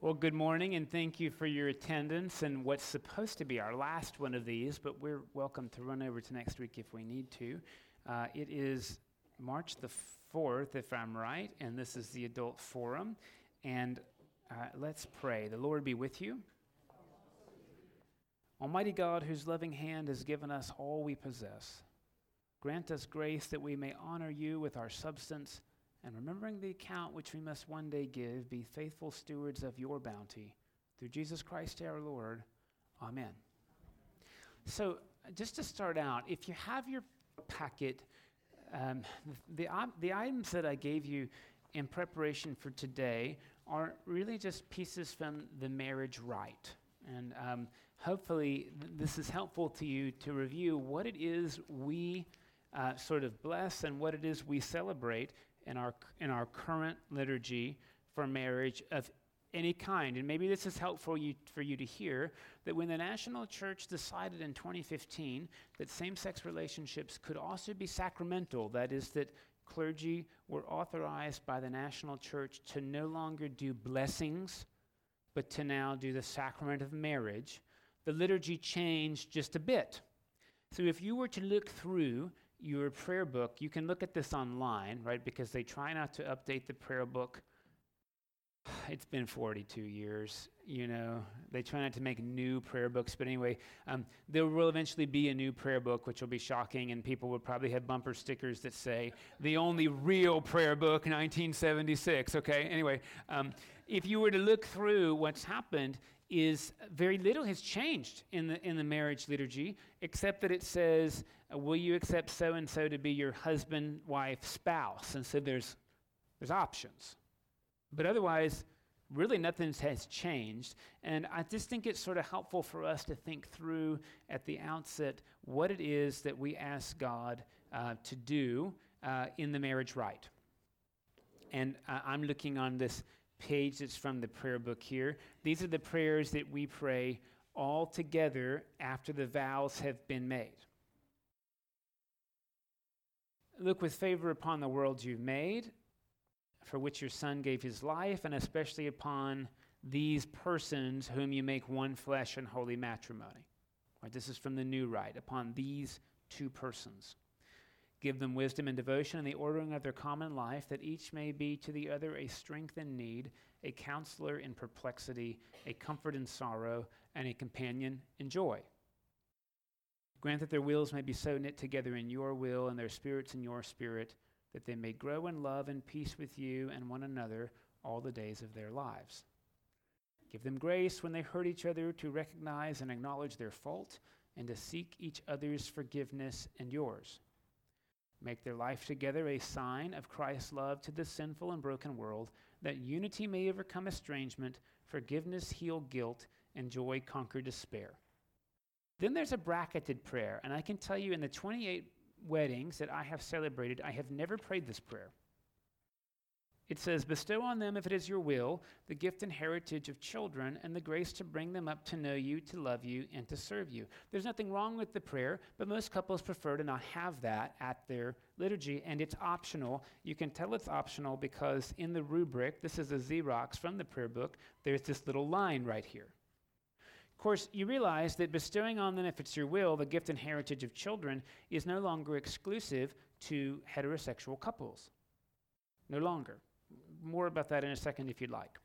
Well, good morning, and thank you for your attendance and what's supposed to be our last one of these, but we're welcome to run over to next week if we need to. Uh, it is March the 4th, if I'm right, and this is the Adult Forum. And uh, let's pray. The Lord be with you. Almighty God, whose loving hand has given us all we possess, grant us grace that we may honor you with our substance and remembering the account which we must one day give, be faithful stewards of your bounty. Through Jesus Christ our Lord. Amen. So, just to start out, if you have your packet, um, the, the items that I gave you in preparation for today are really just pieces from the marriage rite. And um, hopefully, th- this is helpful to you to review what it is we uh, sort of bless and what it is we celebrate in our, in our current liturgy for marriage of any kind. And maybe this is helpful you, for you to hear that when the National Church decided in 2015 that same sex relationships could also be sacramental, that is, that clergy were authorized by the National Church to no longer do blessings, but to now do the sacrament of marriage, the liturgy changed just a bit. So if you were to look through your prayer book, you can look at this online, right? Because they try not to update the prayer book. It's been 42 years, you know. They try not to make new prayer books, but anyway, um, there will eventually be a new prayer book, which will be shocking, and people will probably have bumper stickers that say, the only real prayer book, 1976, okay? Anyway, um, if you were to look through what's happened, is very little has changed in the, in the marriage liturgy, except that it says, Will you accept so and so to be your husband, wife, spouse? And so there's, there's options. But otherwise, really nothing has changed. And I just think it's sort of helpful for us to think through at the outset what it is that we ask God uh, to do uh, in the marriage rite. And uh, I'm looking on this page that's from the prayer book here. These are the prayers that we pray all together after the vows have been made. Look with favor upon the world you've made, for which your Son gave his life, and especially upon these persons whom you make one flesh in holy matrimony. Right, this is from the new rite, upon these two persons. Give them wisdom and devotion in the ordering of their common life, that each may be to the other a strength in need, a counselor in perplexity, a comfort in sorrow, and a companion in joy. Grant that their wills may be so knit together in your will, and their spirits in your spirit, that they may grow in love and peace with you and one another all the days of their lives. Give them grace when they hurt each other to recognize and acknowledge their fault, and to seek each other's forgiveness and yours Make their life together a sign of Christ's love to the sinful and broken world, that unity may overcome estrangement, forgiveness heal guilt, and joy conquer despair. Then there's a bracketed prayer, and I can tell you in the 28 weddings that I have celebrated, I have never prayed this prayer. It says, Bestow on them, if it is your will, the gift and heritage of children and the grace to bring them up to know you, to love you, and to serve you. There's nothing wrong with the prayer, but most couples prefer to not have that at their liturgy, and it's optional. You can tell it's optional because in the rubric, this is a Xerox from the prayer book, there's this little line right here. Of course, you realize that bestowing on them, if it's your will, the gift and heritage of children is no longer exclusive to heterosexual couples. No longer. More about that in a second if you'd like.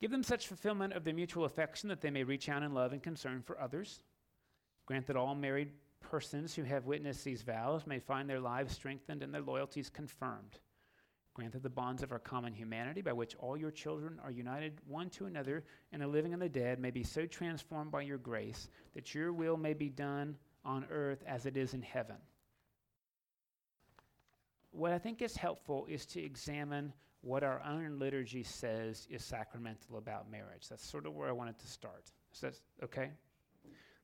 Give them such fulfillment of their mutual affection that they may reach out in love and concern for others. Grant that all married persons who have witnessed these vows may find their lives strengthened and their loyalties confirmed. Grant that the bonds of our common humanity, by which all your children are united one to another in the living and the dead, may be so transformed by your grace that your will may be done on earth as it is in heaven what I think is helpful is to examine what our own liturgy says is sacramental about marriage. That's sort of where I wanted to start. Okay?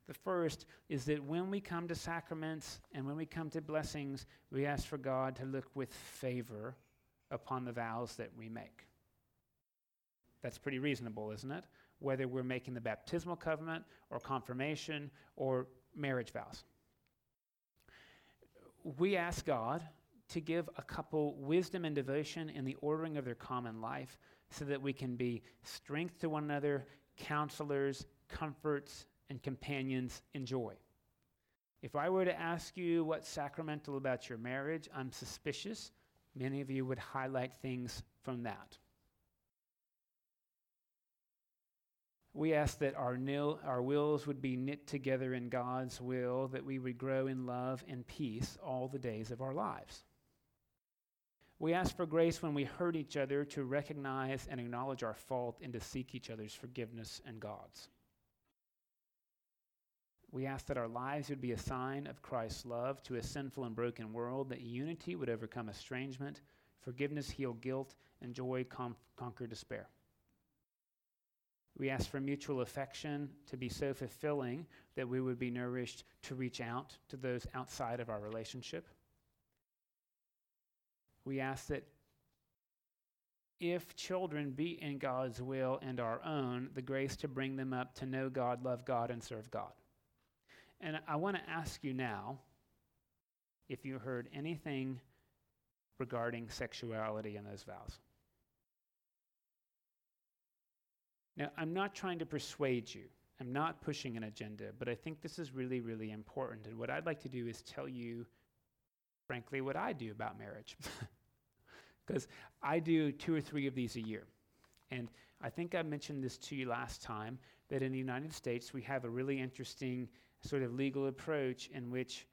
The first is that when we come to sacraments and when we come to blessings, we ask for God to look with favor upon the vows that we make. That's pretty reasonable, isn't it? Whether we're making the baptismal covenant or confirmation or marriage vows. We ask God to give a couple wisdom and devotion in the ordering of their common life so that we can be strength to one another, counselors, comforts, and companions in joy. If I were to ask you what's sacramental about your marriage, I'm suspicious many of you would highlight things from that. We ask that our, nil, our wills would be knit together in God's will, that we would grow in love and peace all the days of our lives. We ask for grace when we hurt each other to recognize and acknowledge our fault and to seek each other's forgiveness and God's. We ask that our lives would be a sign of Christ's love to a sinful and broken world, that unity would overcome estrangement, forgiveness heal guilt, and joy com- conquer despair. We ask for mutual affection to be so fulfilling that we would be nourished to reach out to those outside of our relationship. We ask that if children be in God's will and our own, the grace to bring them up to know God, love God, and serve God. And I want to ask you now if you heard anything regarding sexuality in those vows. Now, I'm not trying to persuade you. I'm not pushing an agenda, but I think this is really, really important. And what I'd like to do is tell you, frankly, what I do about marriage. Because I do two or three of these a year. And I think I mentioned this to you last time that in the United States, we have a really interesting sort of legal approach in which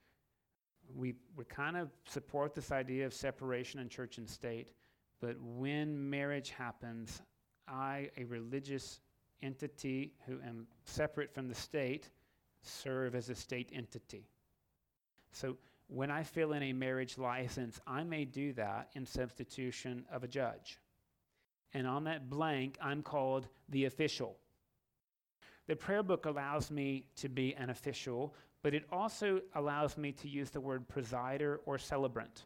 we, we kind of support this idea of separation in church and state. But when marriage happens, I, a religious entity who am separate from the state, serve as a state entity. So when I fill in a marriage license, I may do that in substitution of a judge. And on that blank, I'm called the official. The prayer book allows me to be an official, but it also allows me to use the word presider or celebrant.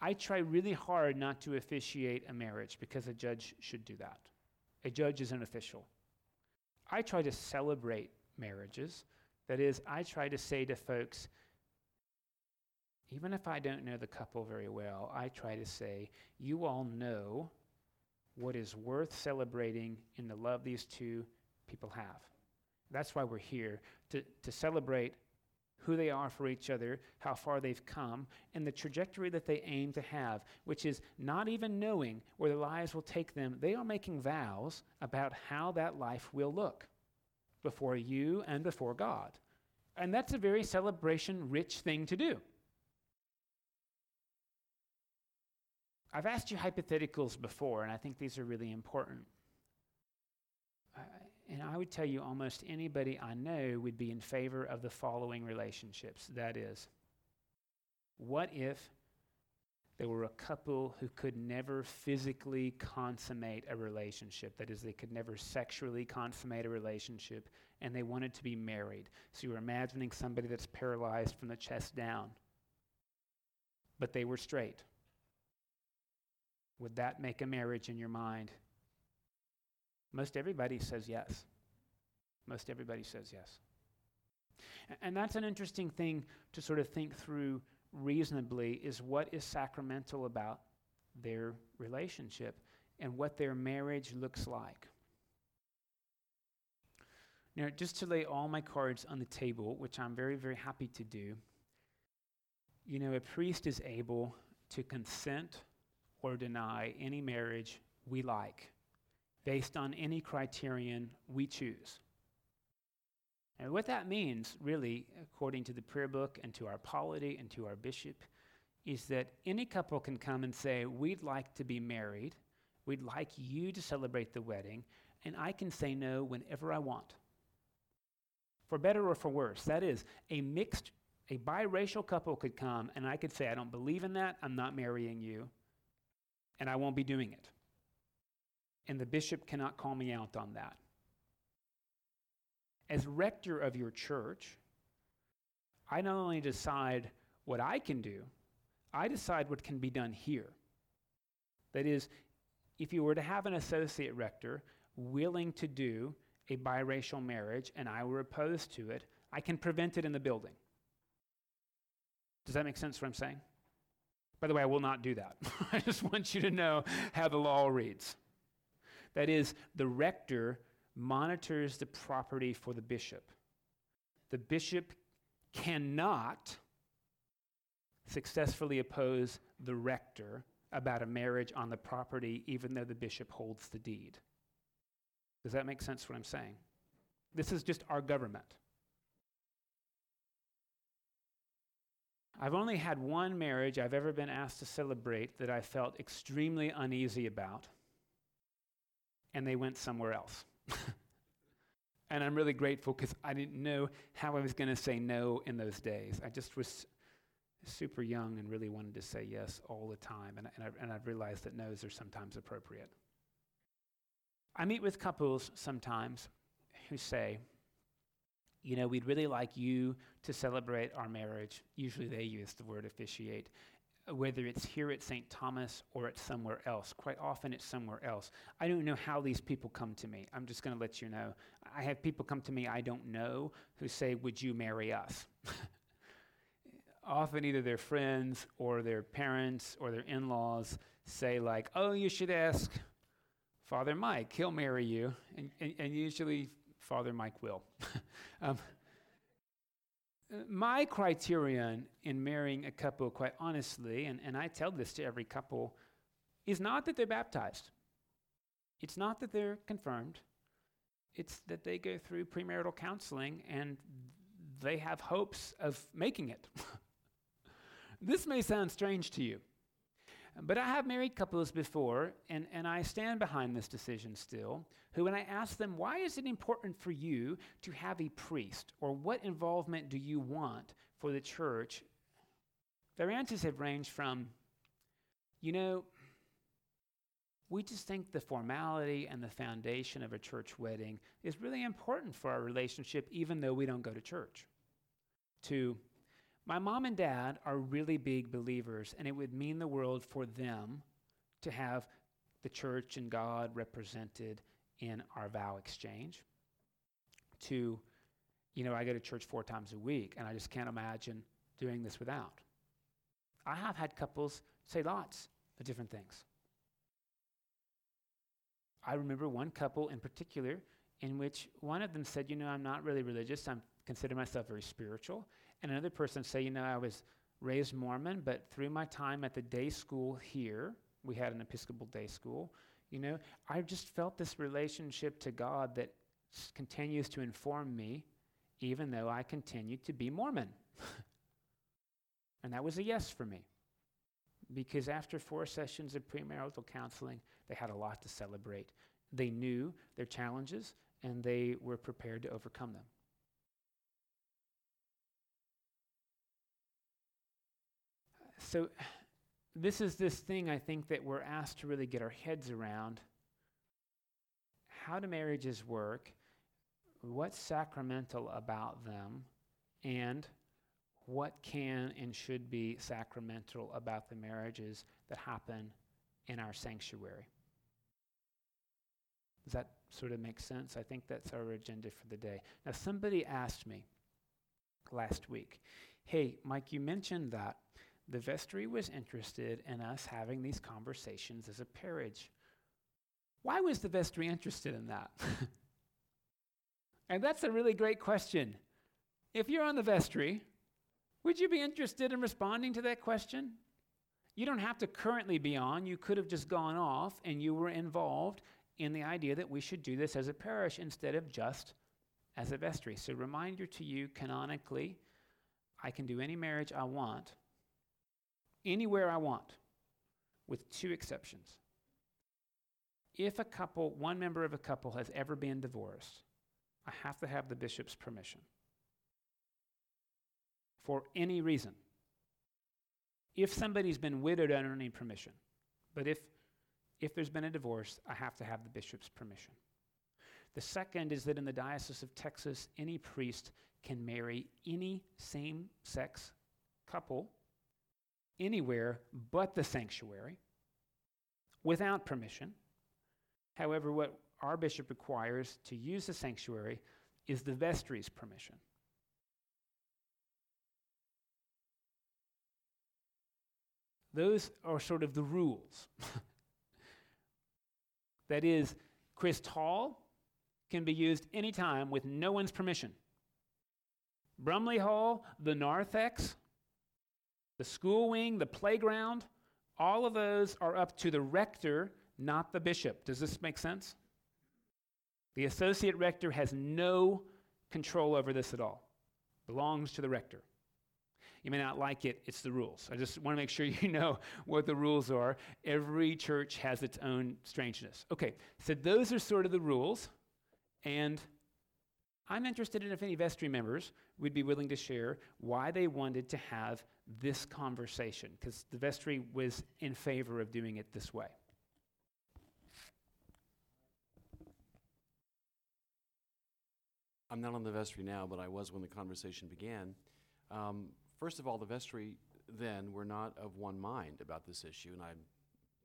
I try really hard not to officiate a marriage because a judge should do that. A judge is an official. I try to celebrate marriages. That is, I try to say to folks, even if I don't know the couple very well, I try to say, you all know what is worth celebrating in the love these two people have. That's why we're here, to, to celebrate who they are for each other, how far they've come, and the trajectory that they aim to have, which is not even knowing where their lives will take them. They are making vows about how that life will look before you and before God. And that's a very celebration rich thing to do. I've asked you hypotheticals before, and I think these are really important. And I would tell you almost anybody I know would be in favor of the following relationships. That is, what if there were a couple who could never physically consummate a relationship? That is, they could never sexually consummate a relationship and they wanted to be married. So you're imagining somebody that's paralyzed from the chest down, but they were straight. Would that make a marriage in your mind? Most everybody says yes. Most everybody says yes. And that's an interesting thing to sort of think through reasonably is what is sacramental about their relationship and what their marriage looks like. Now, just to lay all my cards on the table, which I'm very, very happy to do, you know, a priest is able to consent or deny any marriage we like based on any criterion we choose. And what that means, really, according to the prayer book and to our polity and to our bishop, is that any couple can come and say, We'd like to be married. We'd like you to celebrate the wedding. And I can say no whenever I want. For better or for worse. That is, a mixed, a biracial couple could come and I could say, I don't believe in that. I'm not marrying you. And I won't be doing it and the bishop cannot call me out on that. As rector of your church, I not only decide what I can do, I decide what can be done here. That is, if you were to have an associate rector willing to do a biracial marriage and I were opposed to it, I can prevent it in the building. Does that make sense what I'm saying? By the way, I will not do that. I just want you to know how the law reads. That is, the rector monitors the property for the bishop. The bishop cannot successfully oppose the rector about a marriage on the property, even though the bishop holds the deed. Does that make sense what I'm saying? This is just our government. I've only had one marriage I've ever been asked to celebrate that I felt extremely uneasy about, and they went somewhere else. and I'm really grateful because I didn't know how I was going to say no in those days. I just was super young and really wanted to say yes all the time, and, and, I, and I've realized that no's are sometimes appropriate. I meet with couples sometimes who say, you know, we'd really like you to celebrate our marriage. Usually they use the word officiate, whether it's here at St. Thomas or it's somewhere else. Quite often it's somewhere else. I don't know how these people come to me. I'm just going to let you know. I have people come to me I don't know who say, Would you marry us? often either their friends or their parents or their in laws say, like, Oh, you should ask Father Mike, he'll marry you. And, and, and usually Father Mike will. um, my criterion in marrying a couple, quite honestly, and, and I tell this to every couple, is not that they're baptized. It's not that they're confirmed. It's that they go through premarital counseling and they have hopes of making it. this may sound strange to you. But I have married couples before, and, and I stand behind this decision still, who, when I ask them, why is it important for you to have a priest, or what involvement do you want for the church, their answers have ranged from, you know, we just think the formality and the foundation of a church wedding is really important for our relationship, even though we don't go to church. To, my mom and dad are really big believers, and it would mean the world for them to have the church and God represented in our vow exchange. To, you know, I go to church four times a week, and I just can't imagine doing this without. I have had couples say lots of different things. I remember one couple in particular in which one of them said, You know, I'm not really religious, I consider myself very spiritual. And another person say, you know, I was raised Mormon, but through my time at the day school here, we had an Episcopal day school, you know, I just felt this relationship to God that s- continues to inform me, even though I continue to be Mormon. and that was a yes for me. Because after four sessions of premarital counseling, they had a lot to celebrate. They knew their challenges and they were prepared to overcome them. So, this is this thing I think that we're asked to really get our heads around. How do marriages work? What's sacramental about them? And what can and should be sacramental about the marriages that happen in our sanctuary? Does that sort of make sense? I think that's our agenda for the day. Now, somebody asked me last week, hey, Mike, you mentioned that the vestry was interested in us having these conversations as a peerage. Why was the vestry interested in that? and that's a really great question. If you're on the vestry, would you be interested in responding to that question? You don't have to currently be on. You could have just gone off and you were involved in the idea that we should do this as a parish instead of just as a vestry. So, reminder to you canonically, I can do any marriage I want anywhere I want, with two exceptions. If a couple, one member of a couple has ever been divorced, I have to have the bishop's permission for any reason. If somebody's been widowed, I don't need permission. But if, if there's been a divorce, I have to have the bishop's permission. The second is that in the Diocese of Texas, any priest can marry any same sex couple anywhere but the sanctuary without permission. However, what our bishop requires to use the sanctuary is the vestry's permission. Those are sort of the rules. that is, Christ Hall can be used anytime with no one's permission. Brumley Hall, the narthex, the school wing, the playground, all of those are up to the rector, not the bishop. Does this make sense? The associate rector has no control over this at all. Belongs to the rector. You may not like it, it's the rules. I just want to make sure you know what the rules are. Every church has its own strangeness. Okay, so those are sort of the rules. And I'm interested in if any vestry members would be willing to share why they wanted to have this conversation, because the vestry was in favor of doing it this way. I'm not on the vestry now, but I was when the conversation began. Um, first of all, the vestry then were not of one mind about this issue, and I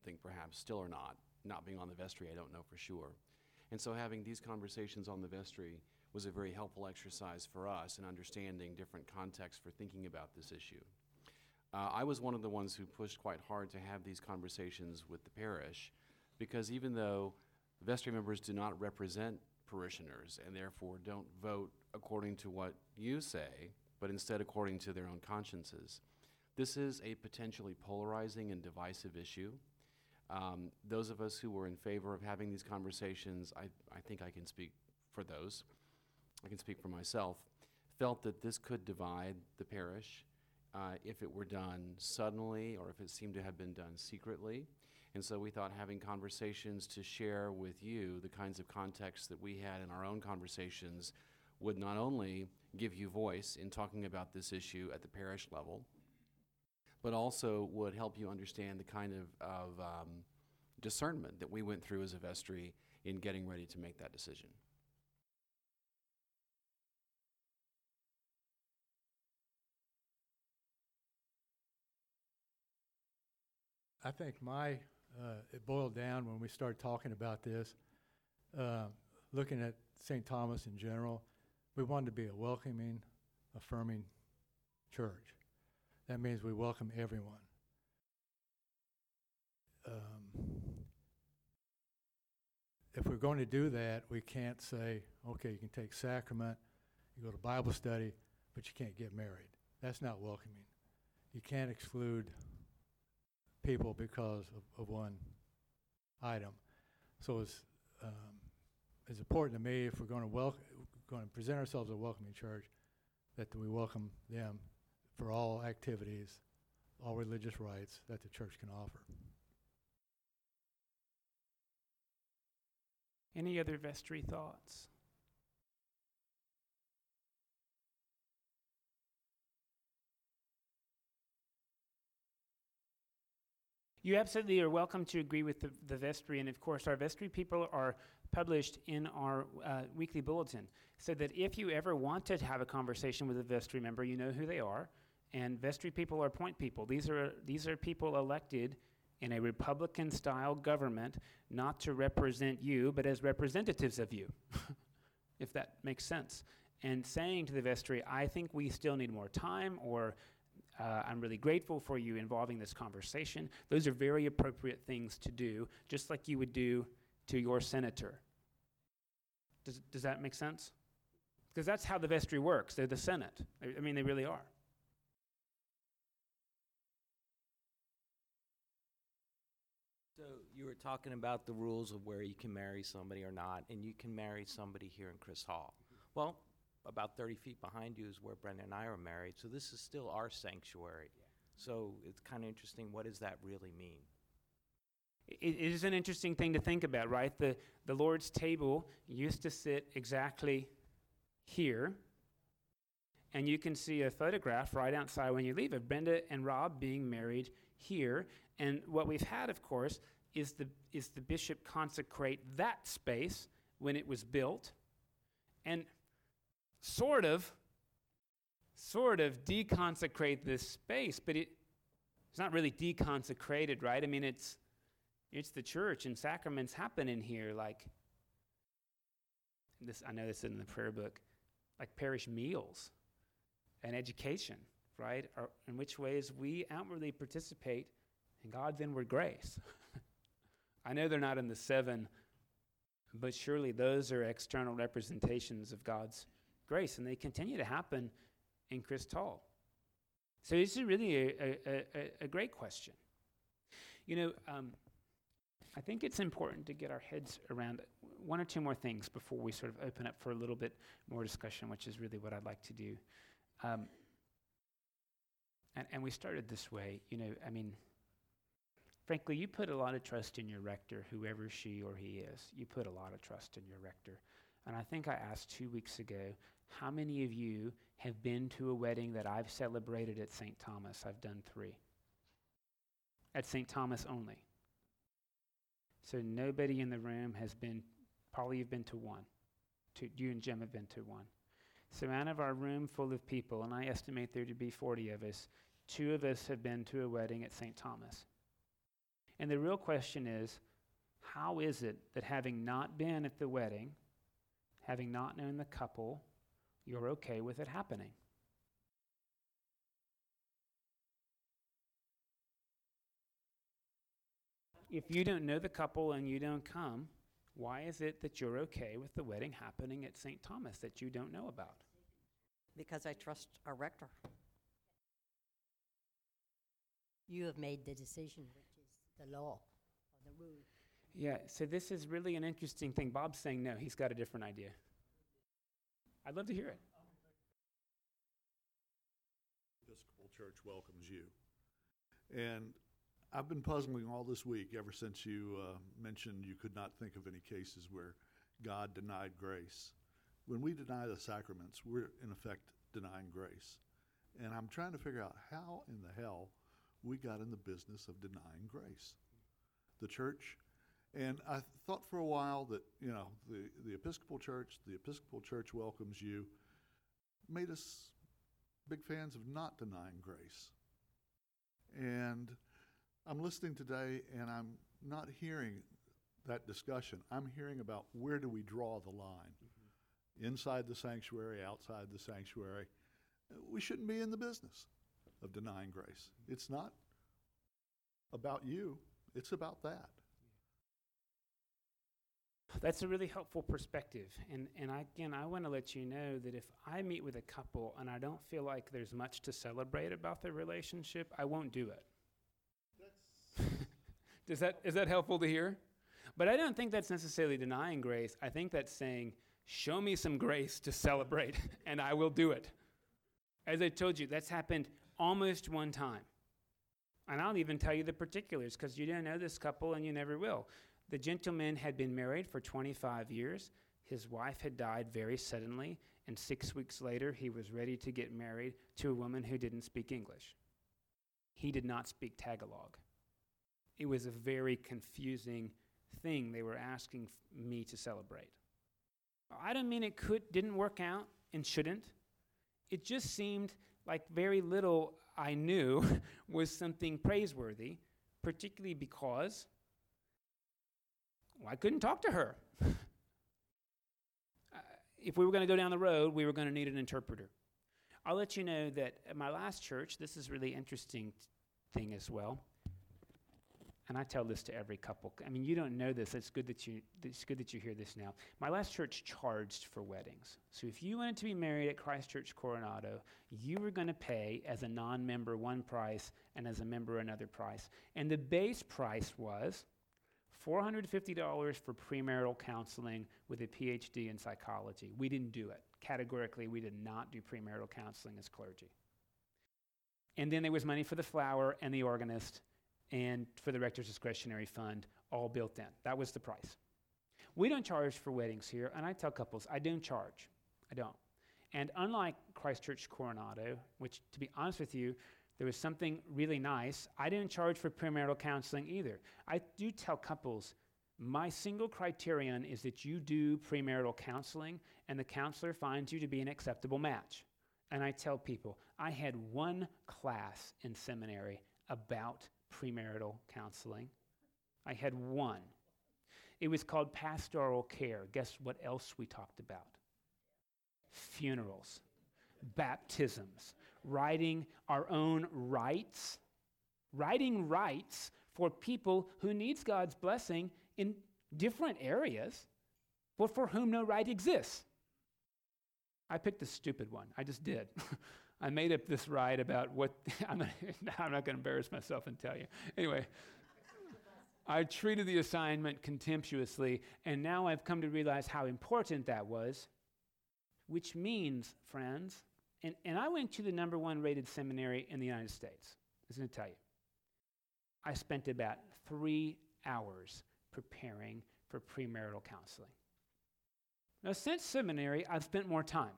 think perhaps still are not. Not being on the vestry, I don't know for sure. And so having these conversations on the vestry was a very helpful exercise for us in understanding different contexts for thinking about this issue. Uh, I was one of the ones who pushed quite hard to have these conversations with the parish because even though vestry members do not represent parishioners and therefore don't vote according to what you say, but instead according to their own consciences, this is a potentially polarizing and divisive issue. Um, those of us who were in favor of having these conversations, I, I think I can speak for those, I can speak for myself, felt that this could divide the parish uh, if it were done suddenly or if it seemed to have been done secretly. And so we thought having conversations to share with you the kinds of context that we had in our own conversations would not only give you voice in talking about this issue at the parish level, but also would help you understand the kind of, of um, discernment that we went through as a vestry in getting ready to make that decision. I think my, uh, it boiled down when we started talking about this, uh, looking at St. Thomas in general, we wanted to be a welcoming, affirming church. That means we welcome everyone. Um, if we're going to do that, we can't say, okay, you can take sacrament, you go to Bible study, but you can't get married. That's not welcoming. You can't exclude people because of, of one item. So it's, um, it's important to me if we're going to welcome, going to present ourselves as a welcoming church, that we welcome them for all activities, all religious rites that the church can offer. Any other vestry thoughts? You absolutely are welcome to agree with the, the vestry, and of course, our vestry people are published in our uh, weekly bulletin, so that if you ever want to have a conversation with a vestry member, you know who they are. And vestry people are point people. These are these are people elected in a Republican-style government, not to represent you, but as representatives of you, if that makes sense. And saying to the vestry, I think we still need more time, or uh, I'm really grateful for you involving this conversation. Those are very appropriate things to do, just like you would do to your senator. Does, does that make sense? Because that's how the vestry works. They're the Senate. I mean, they really are. So you were talking about the rules of where you can marry somebody or not, and you can marry somebody here in Christ Hall. Well, about 30 feet behind you is where Brenda and I are married, so this is still our sanctuary. So it's kind of interesting. What does that really mean? It, it is an interesting thing to think about, right? The, the Lord's table used to sit exactly here. And you can see a photograph right outside when you leave of Brenda and Rob being married here. And what we've had, of course, is the, is the bishop consecrate that space when it was built. And sort of, sort of deconsecrate this space, but it, it's not really deconsecrated, right? I mean, it's, it's the church, and sacraments happen in here, like this. I know this is in the prayer book, like parish meals and education, right? Are, in which ways we outwardly participate in God's inward grace. I know they're not in the seven, but surely those are external representations of God's grace, and they continue to happen in Christ Hall. So this is really a, a, a, a great question. You know, um, I think it's important to get our heads around one or two more things before we sort of open up for a little bit more discussion, which is really what I'd like to do. Um, and, and we started this way, you know, I mean, frankly, you put a lot of trust in your rector, whoever she or he is. You put a lot of trust in your rector. And I think I asked two weeks ago, how many of you have been to a wedding that I've celebrated at St. Thomas? I've done three. At St. Thomas only. So nobody in the room has been, probably you've been to one. Two, you and Jim have been to one. So out of our room full of people, and I estimate there to be 40 of us, two of us have been to a wedding at St. Thomas. And the real question is, how is it that having not been at the wedding, having not known the couple, you're okay with it happening? If you don't know the couple and you don't come, why is it that you're okay with the wedding happening at St. Thomas that you don't know about? Because I trust our rector. You have made the decision, which is the law or the rule. Yeah, so this is really an interesting thing. Bob's saying no, he's got a different idea. I'd love to hear it. Episcopal Church welcomes you. And I've been puzzling all this week ever since you uh, mentioned you could not think of any cases where God denied grace. When we deny the sacraments, we're in effect denying grace. And I'm trying to figure out how in the hell we got in the business of denying grace. The church, and I thought for a while that, you know, the, the Episcopal Church, the Episcopal Church welcomes you, made us big fans of not denying grace. And I'm listening today and I'm not hearing that discussion. I'm hearing about where do we draw the line mm-hmm. inside the sanctuary, outside the sanctuary. We shouldn't be in the business of denying grace. It's not about you, it's about that. That's a really helpful perspective. And, and again, I want to let you know that if I meet with a couple and I don't feel like there's much to celebrate about their relationship, I won't do it. Does that, is that helpful to hear? But I don't think that's necessarily denying grace. I think that's saying, show me some grace to celebrate, and I will do it. As I told you, that's happened almost one time. And I'll even tell you the particulars because you don't know this couple and you never will. The gentleman had been married for 25 years. His wife had died very suddenly, and six weeks later, he was ready to get married to a woman who didn't speak English. He did not speak Tagalog. It was a very confusing thing they were asking f- me to celebrate. I don't mean it could didn't work out and shouldn't. It just seemed like very little I knew was something praiseworthy, particularly because well, I couldn't talk to her. uh, if we were going to go down the road, we were going to need an interpreter. I'll let you know that at my last church, this is really interesting thing as well and I tell this to every couple. I mean, you don't know this. It's good that you. It's good that you hear this now. My last church charged for weddings. So if you wanted to be married at Christ Church Coronado, you were going to pay as a non-member one price and as a member another price. And the base price was $450 for premarital counseling with a PhD in psychology. We didn't do it. Categorically, we did not do premarital counseling as clergy. And then there was money for the flower and the organist and for the rector's discretionary fund, all built in. That was the price. We don't charge for weddings here, and I tell couples, I don't charge. I don't. And unlike Christ Church Coronado, which, to be honest with you, there was something really nice, I didn't charge for premarital counseling either. I do tell couples, my single criterion is that you do premarital counseling and the counselor finds you to be an acceptable match. And I tell people, I had one class in seminary about premarital counseling. I had one. It was called pastoral care. Guess what else we talked about? Funerals, baptisms, writing our own rites, writing rites for people who needs God's blessing in different areas, but for whom no rite exists. I picked the stupid one. I just did. I made up this rite about what I'm, I'm not going to embarrass myself and tell you. Anyway, I treated the assignment contemptuously, and now I've come to realize how important that was, which means, friends, and, and I went to the number one rated seminary in the United States. I was going to tell you. I spent about three hours preparing for premarital counseling. Now, since seminary, I've spent more time.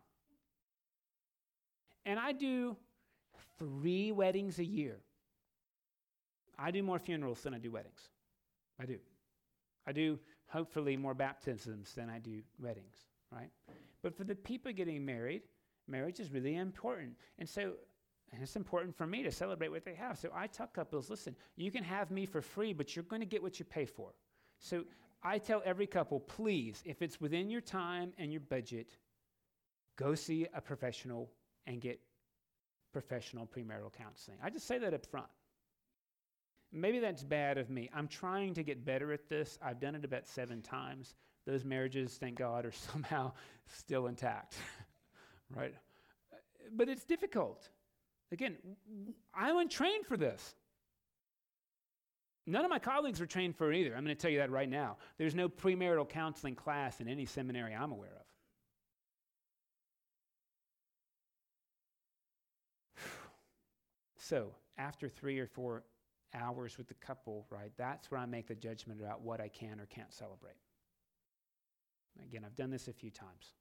And I do three weddings a year. I do more funerals than I do weddings. I do. I do, hopefully, more baptisms than I do weddings, right? But for the people getting married, marriage is really important. And so and it's important for me to celebrate what they have. So I tell couples listen, you can have me for free, but you're going to get what you pay for. So I tell every couple, please, if it's within your time and your budget, go see a professional and get professional premarital counseling. I just say that up front. Maybe that's bad of me. I'm trying to get better at this. I've done it about seven times. Those marriages, thank God, are somehow still intact, right? But it's difficult. Again, I'm untrained for this. None of my colleagues are trained for it either. I'm going to tell you that right now. There's no premarital counseling class in any seminary I'm aware of. So, after three or four hours with the couple, right, that's where I make the judgment about what I can or can't celebrate. Again, I've done this a few times,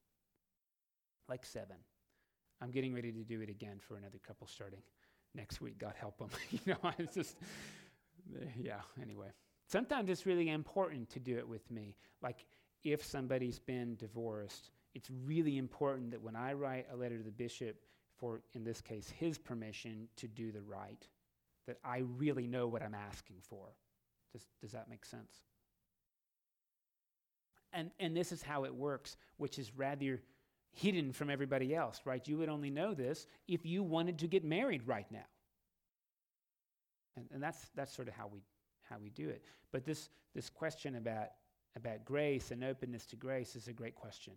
like seven. I'm getting ready to do it again for another couple starting next week. God help them. you know, it's just, eh, yeah, anyway. Sometimes it's really important to do it with me. Like if somebody's been divorced, it's really important that when I write a letter to the bishop for, in this case, his permission to do the rite, that I really know what I'm asking for. Does, does that make sense? And, and this is how it works, which is rather hidden from everybody else, right? You would only know this if you wanted to get married right now. And, and that's, that's sort of how we, how we do it. But this, this question about, about grace and openness to grace is a great question.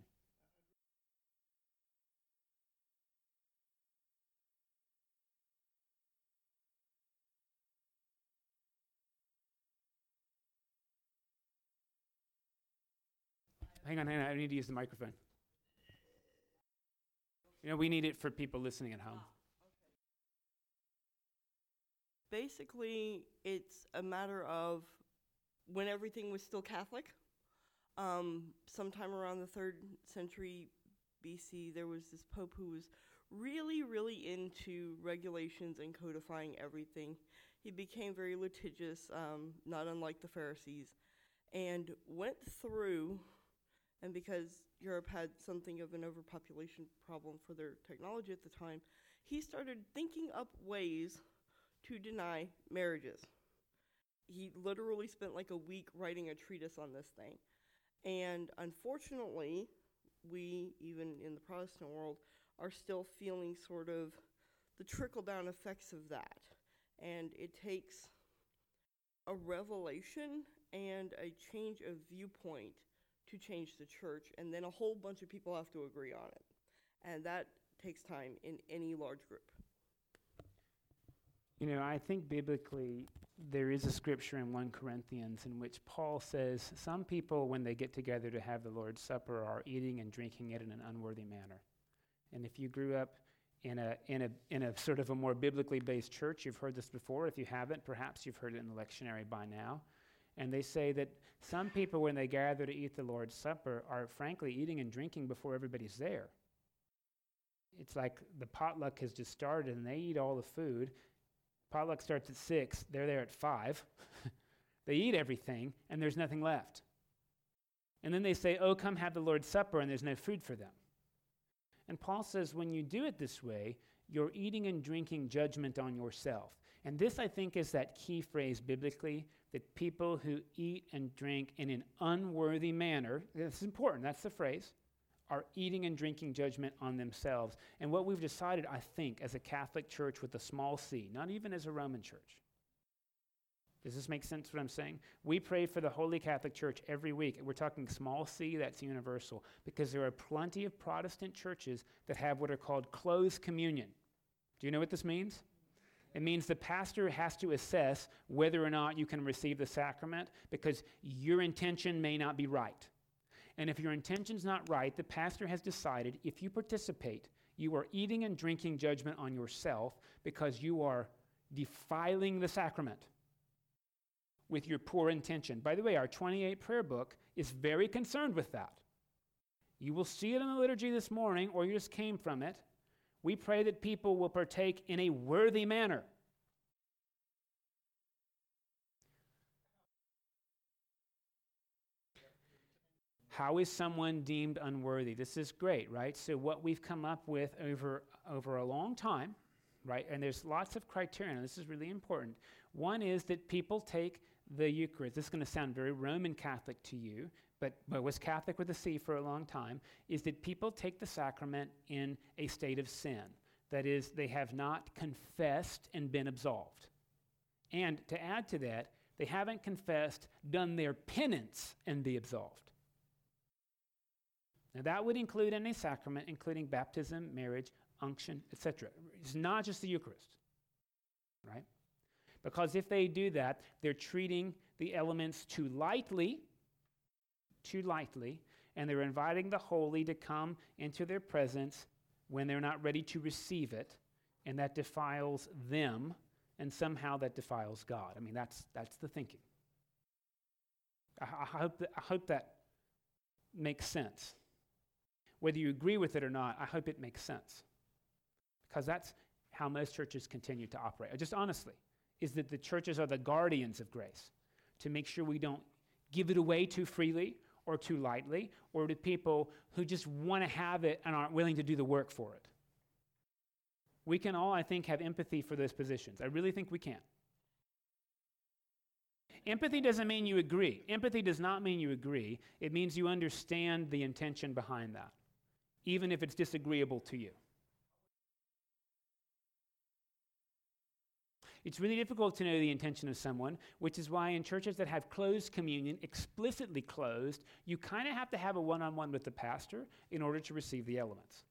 Hang on, hang on. I need to use the microphone. You know, we need it for people listening at home. Basically, it's a matter of when everything was still Catholic. Um, sometime around the third century BC, there was this pope who was really, really into regulations and codifying everything. He became very litigious, um, not unlike the Pharisees, and went through and because Europe had something of an overpopulation problem for their technology at the time, he started thinking up ways to deny marriages. He literally spent like a week writing a treatise on this thing. And unfortunately, we, even in the Protestant world, are still feeling sort of the trickle down effects of that. And it takes a revelation and a change of viewpoint to change the church, and then a whole bunch of people have to agree on it. And that takes time in any large group. You know, I think biblically there is a scripture in 1 Corinthians in which Paul says some people, when they get together to have the Lord's Supper, are eating and drinking it in an unworthy manner. And if you grew up in a, in a, in a sort of a more biblically based church, you've heard this before. If you haven't, perhaps you've heard it in the lectionary by now. And they say that some people, when they gather to eat the Lord's Supper, are frankly eating and drinking before everybody's there. It's like the potluck has just started and they eat all the food. Potluck starts at six, they're there at five. they eat everything, and there's nothing left. And then they say, Oh, come have the Lord's Supper, and there's no food for them. And Paul says, when you do it this way, you're eating and drinking judgment on yourself. And this, I think, is that key phrase biblically that people who eat and drink in an unworthy manner, that's important, that's the phrase, are eating and drinking judgment on themselves. And what we've decided, I think, as a Catholic church with a small c, not even as a Roman church, Does this make sense what I'm saying? We pray for the Holy Catholic Church every week. We're talking small c, that's universal, because there are plenty of Protestant churches that have what are called closed communion. Do you know what this means? It means the pastor has to assess whether or not you can receive the sacrament because your intention may not be right. And if your intention's not right, the pastor has decided if you participate, you are eating and drinking judgment on yourself because you are defiling the sacrament with your poor intention. By the way, our 28 prayer book is very concerned with that. You will see it in the liturgy this morning, or you just came from it. We pray that people will partake in a worthy manner. How is someone deemed unworthy? This is great, right? So, what we've come up with over, over a long time, right? And there's lots of criteria. And this is really important. One is that people take the Eucharist. This is going to sound very Roman Catholic to you, but, but was Catholic with a C for a long time. Is that people take the sacrament in a state of sin. That is, they have not confessed and been absolved. And to add to that, they haven't confessed, done their penance, and be absolved. Now, that would include any sacrament, including baptism, marriage, unction, etc. It's not just the Eucharist, right? Because if they do that, they're treating the elements too lightly, too lightly, and they're inviting the holy to come into their presence when they're not ready to receive it, and that defiles them, and somehow that defiles God. I mean, that's, that's the thinking. I, I hope, that, I hope that makes sense. Whether you agree with it or not, I hope it makes sense. Because that's how most churches continue to operate. Just honestly, is that the churches are the guardians of grace to make sure we don't give it away too freely or too lightly or to people who just want to have it and aren't willing to do the work for it. We can all, I think, have empathy for those positions. I really think we can. Empathy doesn't mean you agree. Empathy does not mean you agree. It means you understand the intention behind that even if it's disagreeable to you. It's really difficult to know the intention of someone, which is why in churches that have closed communion, explicitly closed, you kind of have to have a one on one with the pastor in order to receive the elements.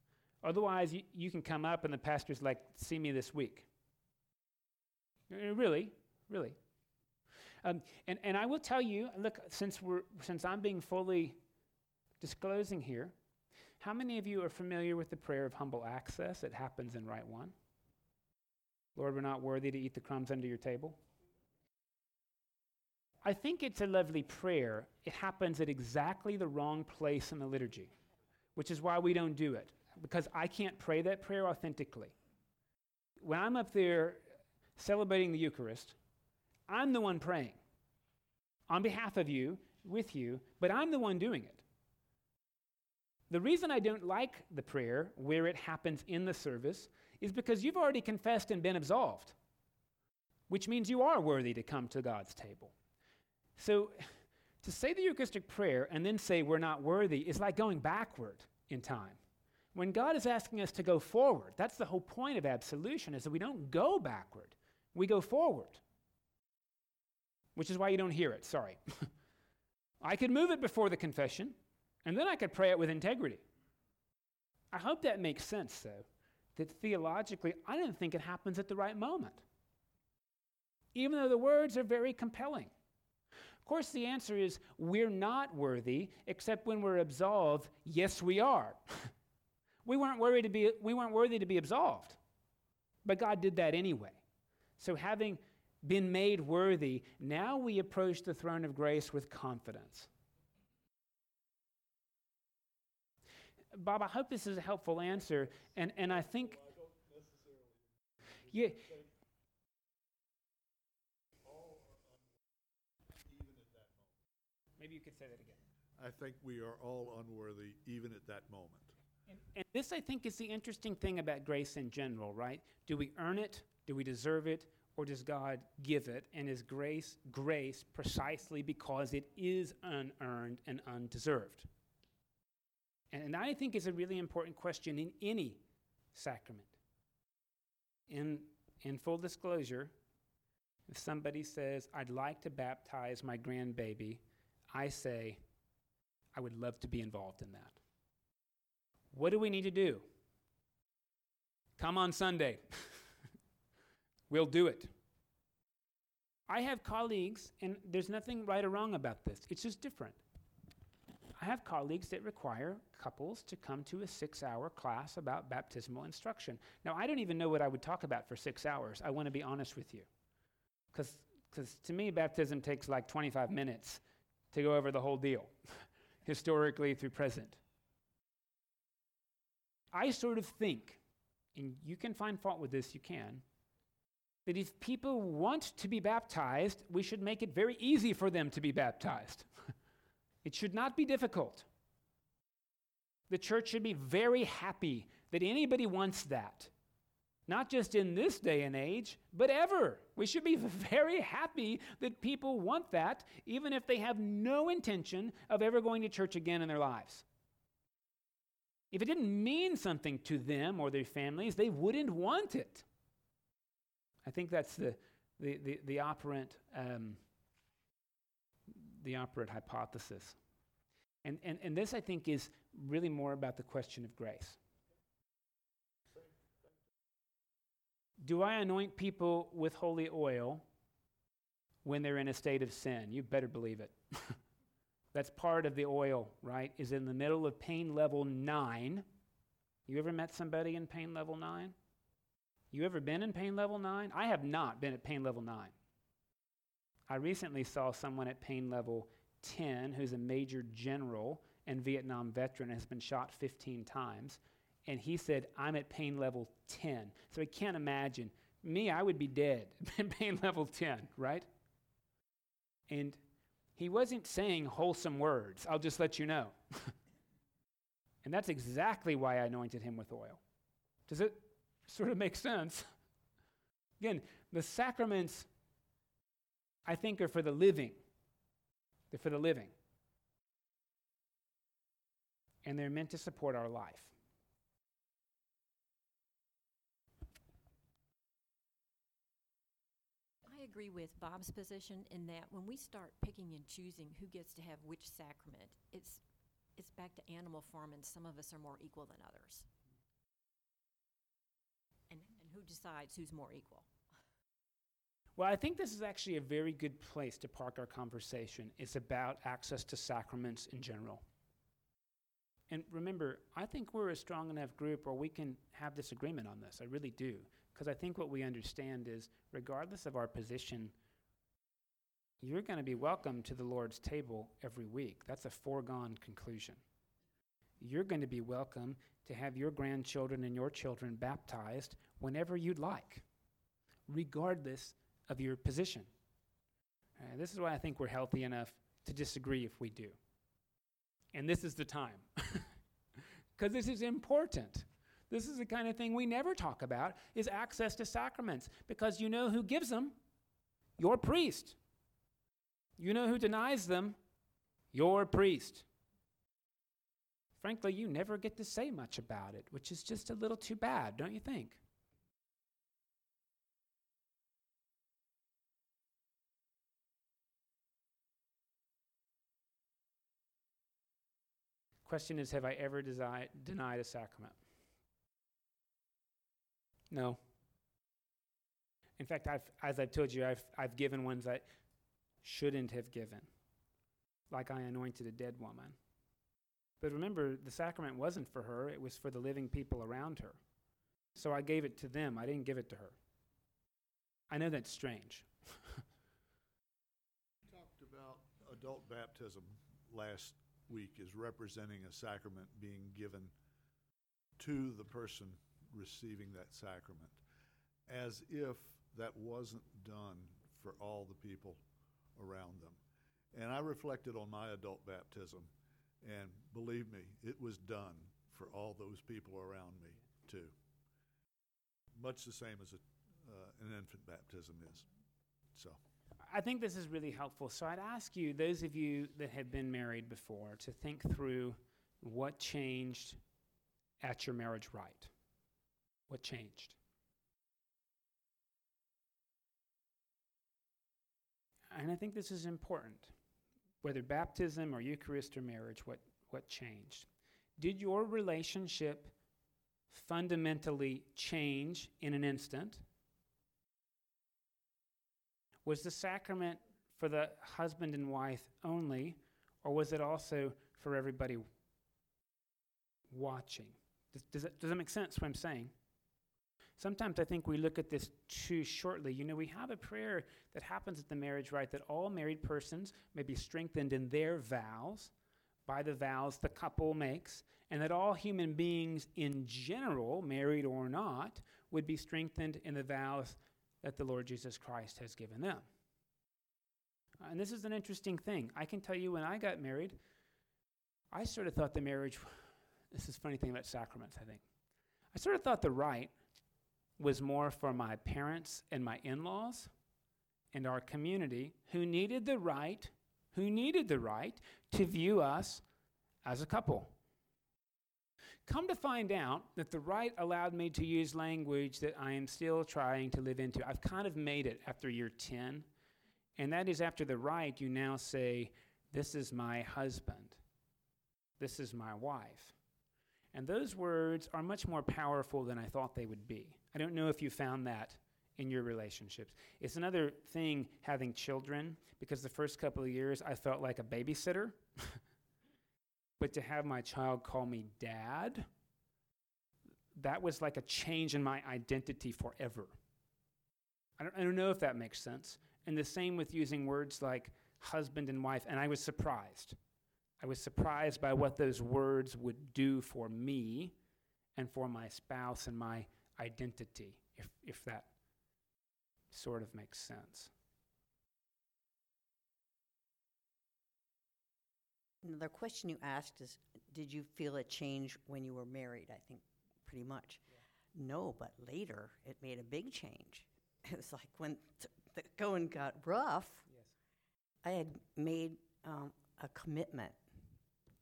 Otherwise, you, you can come up and the pastor's like, see me this week. Uh, really, really. Um, and, and I will tell you, look, since, we're, since I'm being fully disclosing here, how many of you are familiar with the prayer of humble access? It happens in Rite One. Lord, we're not worthy to eat the crumbs under your table. I think it's a lovely prayer. It happens at exactly the wrong place in the liturgy, which is why we don't do it, because I can't pray that prayer authentically. When I'm up there celebrating the Eucharist, I'm the one praying on behalf of you, with you, but I'm the one doing it. The reason I don't like the prayer where it happens in the service is because you've already confessed and been absolved, which means you are worthy to come to God's table. So to say the Eucharistic prayer and then say we're not worthy is like going backward in time. When God is asking us to go forward, that's the whole point of absolution is that we don't go backward, we go forward. Which is why you don't hear it, sorry. I could move it before the confession, and then I could pray it with integrity. I hope that makes sense, though, that theologically, I don't think it happens at the right moment, even though the words are very compelling. Of course, the answer is we're not worthy, except when we're absolved. Yes, we are. we, weren't worthy to be, we weren't worthy to be absolved, but God did that anyway. So, having been made worthy, now we approach the throne of grace with confidence. Bob, I hope this is a helpful answer. And, and I think. Yeah. Maybe you could say that again. I think we are all unworthy even at that moment. And, and this, I think, is the interesting thing about grace in general, right? Do we earn it? Do we deserve it? Or does God give it? And is grace grace precisely because it is unearned and undeserved? And I think is a really important question in any sacrament. In, in full disclosure, If somebody says, I'd like to baptize my grandbaby, I say, I would love to be involved in that. What do we need to do? Come on Sunday. we'll do it. I have colleagues, and there's nothing right or wrong about this, it's just different. I have colleagues that require couples to come to a six hour class about baptismal instruction. Now, I don't even know what I would talk about for six hours. I want to be honest with you. Because to me, baptism takes like 25 minutes to go over the whole deal, historically through present. I sort of think, and you can find fault with this, you can, that if people want to be baptized, we should make it very easy for them to be baptized. it should not be difficult. The church should be very happy that anybody wants that. Not just in this day and age, but ever. We should be very happy that people want that, even if they have no intention of ever going to church again in their lives. If it didn't mean something to them or their families, they wouldn't want it. I think that's the, the, the, the operant, um, the operant hypothesis. And, and, and this, I think, is really more about the question of grace. Do I anoint people with holy oil when they're in a state of sin? You better believe it. That's part of the oil, right? Is in the middle of pain level nine. You ever met somebody in pain level nine? You ever been in pain level nine? I have not been at pain level nine. I recently saw someone at pain level 10 who's a major general and Vietnam veteran has been shot 15 times and he said, I'm at pain level 10. So I can't imagine. Me, I would be dead at pain level 10, right? And he wasn't saying wholesome words. I'll just let you know. and that's exactly why I anointed him with oil. Does it sort of make sense? Again, the sacraments, I think, are for the living. They're for the living. And they're meant to support our life. I agree with Bob's position in that when we start picking and choosing who gets to have which sacrament, it's it's back to animal farm, and some of us are more equal than others. And, and who decides who's more equal? Well, I think this is actually a very good place to park our conversation. It's about access to sacraments in general. And remember, I think we're a strong enough group where we can have disagreement on this. I really do. Because I think what we understand is, regardless of our position, you're going to be welcome to the Lord's table every week. That's a foregone conclusion. You're going to be welcome to have your grandchildren and your children baptized whenever you'd like, regardless of your position. Uh, this is why I think we're healthy enough to disagree if we do. And this is the time. Because this is important. This is the kind of thing we never talk about is access to sacraments because you know who gives them? Your priest. You know who denies them? Your priest. Frankly, you never get to say much about it, which is just a little too bad, don't you think? Question is Have I ever desi- denied a sacrament? No. In fact, I've, as I've told you, I've, I've given ones I shouldn't have given, like I anointed a dead woman. But remember, the sacrament wasn't for her, it was for the living people around her. So I gave it to them, I didn't give it to her. I know that's strange. talked about adult baptism last week is representing a sacrament being given to the person receiving that sacrament, as if that wasn't done for all the people around them. And I reflected on my adult baptism, and believe me, it was done for all those people around me, too. Much the same as a, uh, an infant baptism is. So. I think this is really helpful. So I'd ask you, those of you that have been married before, to think through what changed at your marriage rite. What changed? and I think this is important, whether baptism or Eucharist or marriage, what, what changed? Did your relationship fundamentally change in an instant? Was the sacrament for the husband and wife only, or was it also for everybody watching? Does, does, does that make sense what I'm saying? Sometimes I think we look at this too shortly. You know, we have a prayer that happens at the marriage rite that all married persons may be strengthened in their vows by the vows the couple makes, and that all human beings in general, married or not, would be strengthened in the vows that the Lord Jesus Christ has given them. Uh, and this is an interesting thing. I can tell you when I got married, I sort of thought the marriage, this is funny thing about sacraments, I think. I sort of thought the rite was more for my parents and my in laws and our community who needed the right, who needed the right to view us as a couple. Come to find out that the rite allowed me to use language that I am still trying to live into. I've kind of made it after year 10. And that is after the rite, you now say, This is my husband. This is my wife. And those words are much more powerful than I thought they would be. I don't know if you found that in your relationships. It's another thing having children, because the first couple of years I felt like a babysitter. but to have my child call me dad, that was like a change in my identity forever. I don't, I don't know if that makes sense. And the same with using words like husband and wife. And I was surprised. I was surprised by what those words would do for me and for my spouse and my identity, if, if that sort of makes sense. The question you asked is, did you feel a change when you were married? I think pretty much. No, but later it made a big change. It was like when t- the going got rough, Yes. I had made um, a commitment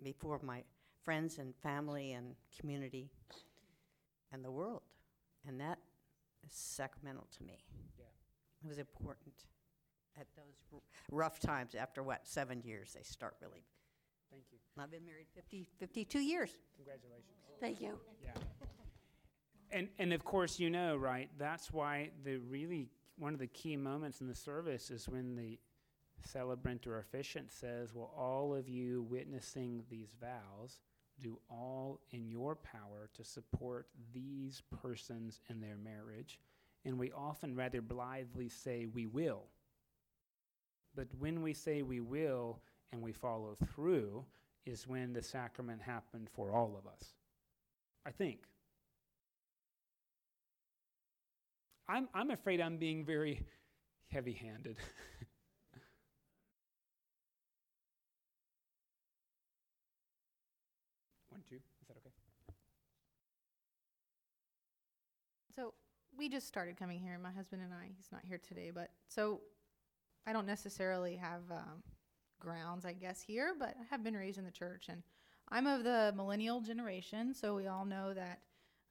before my friends and family and community and the world. And that is sacramental to me. Yeah. It was important at those r- rough times. After what, seven years, they start really. Thank you. I've been married 50, 52 years. Congratulations. Thank you. Yeah. And, and of course, you know, right? That's why the really one of the key moments in the service is when the celebrant or officiant says, Well, all of you witnessing these vows, do all in your power to support these persons in their marriage. And we often rather blithely say, We will. But when we say we will and we follow through, is when the sacrament happened for all of us. I think. I'm, I'm afraid I'm being very heavy handed. One, two, is that okay? So we just started coming here, my husband and I. He's not here today, but so I don't necessarily have um, grounds, I guess, here, but I have been raised in the church, and I'm of the millennial generation. So we all know that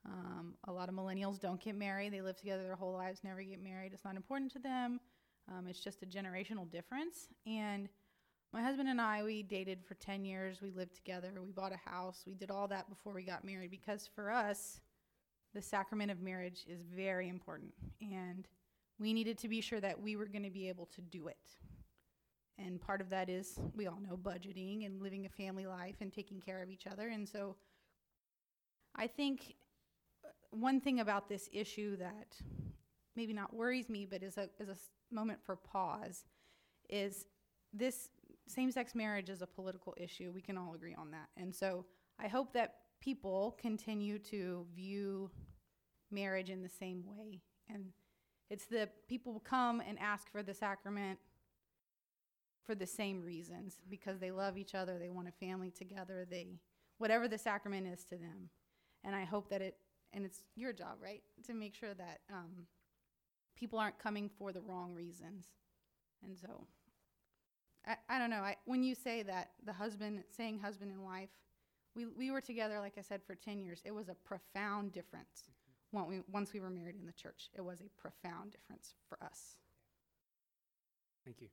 um, a lot of millennials don't get married; they live together their whole lives, never get married. It's not important to them. Um, it's just a generational difference. And my husband and I, we dated for 10 years. We lived together. We bought a house. We did all that before we got married because for us, the sacrament of marriage is very important. And we needed to be sure that we were going to be able to do it. And part of that is, we all know, budgeting and living a family life and taking care of each other. And so I think uh, one thing about this issue that maybe not worries me, but is a, is a moment for pause, is this same sex marriage is a political issue. We can all agree on that. And so I hope that people continue to view marriage in the same way. And it's the people come and ask for the sacrament for the same reasons because they love each other, they want a family together, they whatever the sacrament is to them. And I hope that it and it's your job, right, to make sure that um, people aren't coming for the wrong reasons. And so I, I don't know. I, when you say that the husband, saying husband and wife, we, we were together, like I said, for 10 years. It was a profound difference when we, once we were married in the church. It was a profound difference for us. Thank you.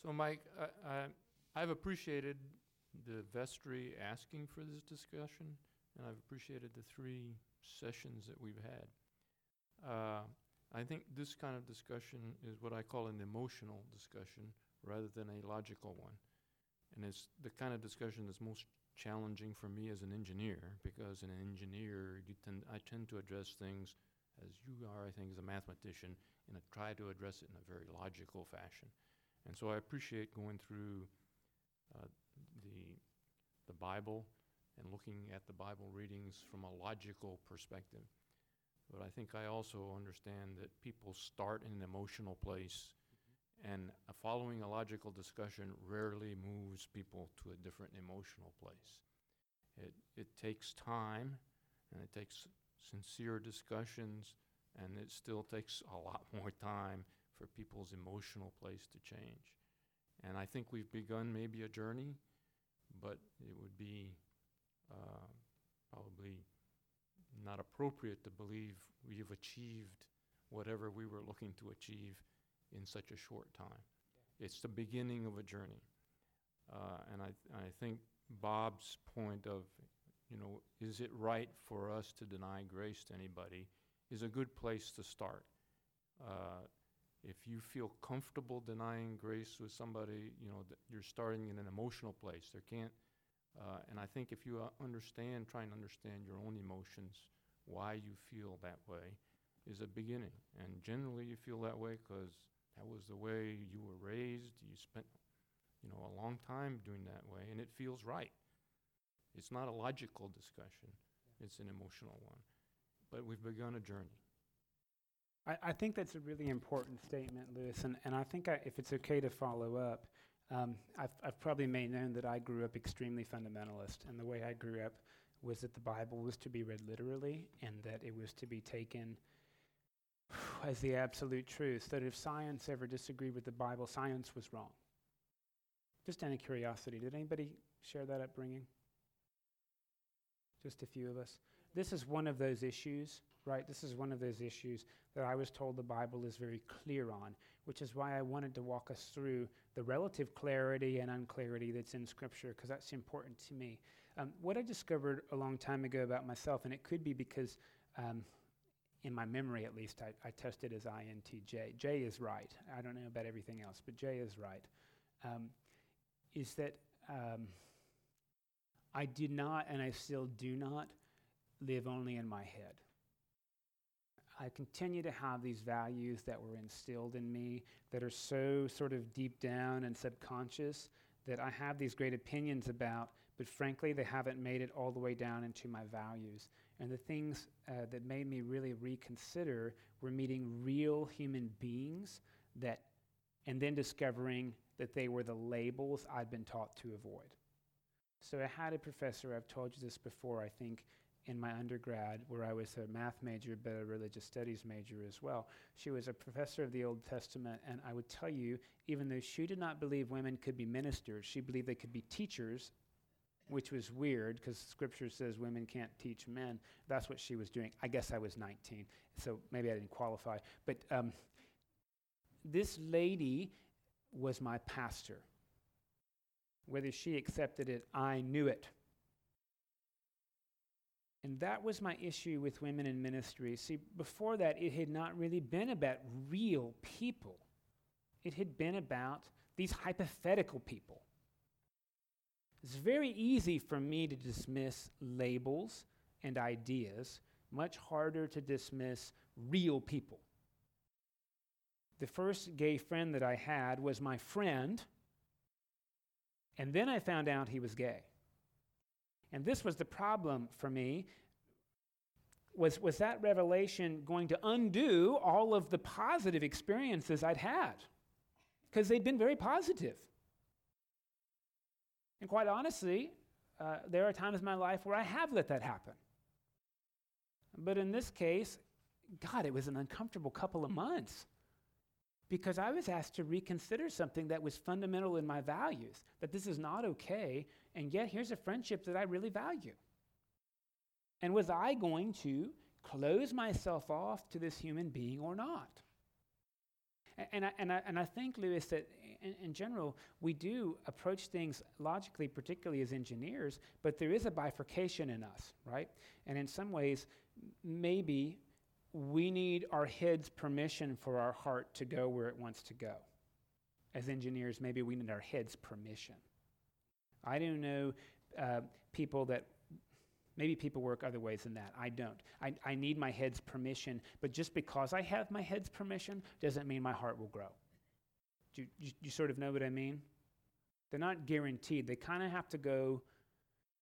So, Mike, I, I, I've appreciated the vestry asking for this discussion, and I've appreciated the three sessions that we've had. Uh, I think this kind of discussion is what I call an emotional discussion rather than a logical one. And it's the kind of discussion that's most challenging for me as an engineer, because an engineer, tend, I tend to address things as you are, I think, as a mathematician, and I try to address it in a very logical fashion. And so I appreciate going through uh, the, the Bible and looking at the Bible readings from a logical perspective. But I think I also understand that people start in an emotional place, and uh, following a logical discussion rarely moves people to a different emotional place. It, it takes time, and it takes sincere discussions, and it still takes a lot more time for people's emotional place to change. And I think we've begun maybe a journey, but it would be uh, probably not appropriate to believe we've achieved whatever we were looking to achieve in such a short time. It's the beginning of a journey. Uh, and I, I think Bob's point of, you know, is it right for us to deny grace to anybody is a good place to start. Uh, if you feel comfortable denying grace with somebody, you know, that you're starting in an emotional place. There can't, uh, and I think if you uh, understand, try and understand your own emotions, why you feel that way, is a beginning. And generally, you feel that way because that was the way you were raised. You spent, you know, a long time doing that way, and it feels right. It's not a logical discussion; it's an emotional one. But we've begun a journey. I, I think that's a really important statement, Lewis, and, and I think I, if it's okay to follow up, um, I've, I've probably made known that I grew up extremely fundamentalist, and the way I grew up was that the Bible was to be read literally and that it was to be taken as the absolute truth. That if science ever disagreed with the Bible, science was wrong. Just out of curiosity, did anybody share that upbringing? Just a few of us. This is one of those issues, right? This is one of those issues that I was told the Bible is very clear on, which is why I wanted to walk us through the relative clarity and unclarity that's in Scripture, because that's important to me. Um, what I discovered a long time ago about myself, and it could be because um, in my memory at least, I, I tested as INTJ. J is right. I don't know about everything else, but J is right. Um, is that um, I did not, and I still do not, live only in my head. I continue to have these values that were instilled in me that are so sort of deep down and subconscious that I have these great opinions about, but frankly, they haven't made it all the way down into my values. And the things uh, that made me really reconsider were meeting real human beings that, and then discovering that they were the labels I'd been taught to avoid. So I had a professor, I've told you this before, I think, in my undergrad, where I was a math major but a religious studies major as well. She was a professor of the Old Testament, and I would tell you, even though she did not believe women could be ministers, she believed they could be teachers, which was weird because Scripture says women can't teach men. That's what she was doing. I guess I was 19, so maybe I didn't qualify. But um, this lady was my pastor. Whether she accepted it, I knew it. And that was my issue with women in ministry. See, before that, it had not really been about real people, it had been about these hypothetical people. It's very easy for me to dismiss labels and ideas, much harder to dismiss real people. The first gay friend that I had was my friend, and then I found out he was gay. And this was the problem for me. Was, was that revelation going to undo all of the positive experiences I'd had? Because they'd been very positive. And quite honestly, uh, there are times in my life where I have let that happen. But in this case, God, it was an uncomfortable couple of months because I was asked to reconsider something that was fundamental in my values, that this is not okay, and yet here's a friendship that I really value. And was I going to close myself off to this human being or not? And, I, and, I, and I think, Lewis, that in, in general, we do approach things logically, particularly as engineers, but there is a bifurcation in us, right? And in some ways, maybe we need our head's permission for our heart to go where it wants to go. As engineers, maybe we need our head's permission. I don't know uh, people that Maybe people work other ways than that. I don't. I, I need my head's permission, but just because I have my head's permission doesn't mean my heart will grow. Do you, you, you sort of know what I mean? They're not guaranteed. They kind of have to go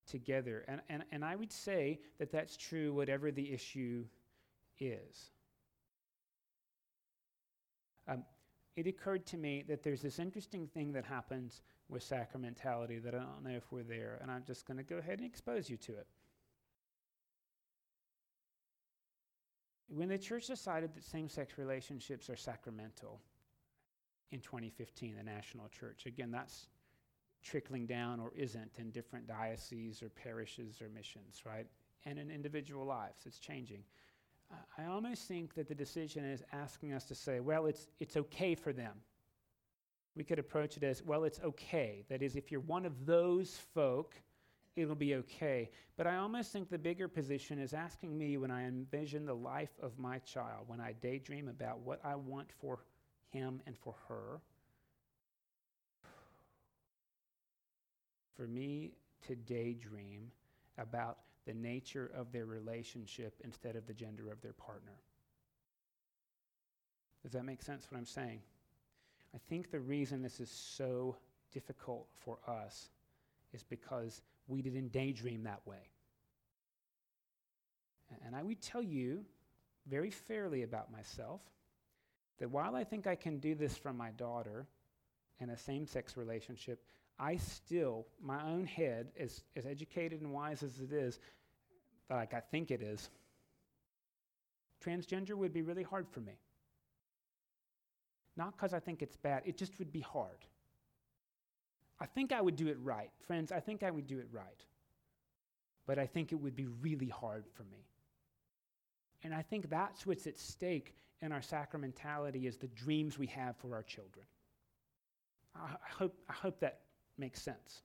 together. And, and, and I would say that that's true whatever the issue is. Um, it occurred to me that there's this interesting thing that happens with sacramentality that I don't know if we're there, and I'm just going to go ahead and expose you to it. When the church decided that same sex relationships are sacramental in 2015, the national church, again, that's trickling down or isn't in different dioceses or parishes or missions, right? And in individual lives, it's changing. I almost think that the decision is asking us to say, well, it's, it's okay for them. We could approach it as, well, it's okay. That is, if you're one of those folk, it'll be okay. But I almost think the bigger position is asking me when I envision the life of my child, when I daydream about what I want for him and for her, for me to daydream about the nature of their relationship instead of the gender of their partner. Does that make sense what I'm saying? I think the reason this is so difficult for us is because we didn't daydream that way. And I would tell you very fairly about myself that while I think I can do this from my daughter in a same sex relationship, I still, my own head, as, as educated and wise as it is, like I think it is, transgender would be really hard for me. Not because I think it's bad, it just would be hard. I think I would do it right. Friends, I think I would do it right. But I think it would be really hard for me. And I think that's what's at stake in our sacramentality is the dreams we have for our children. I, hope, I hope that makes sense.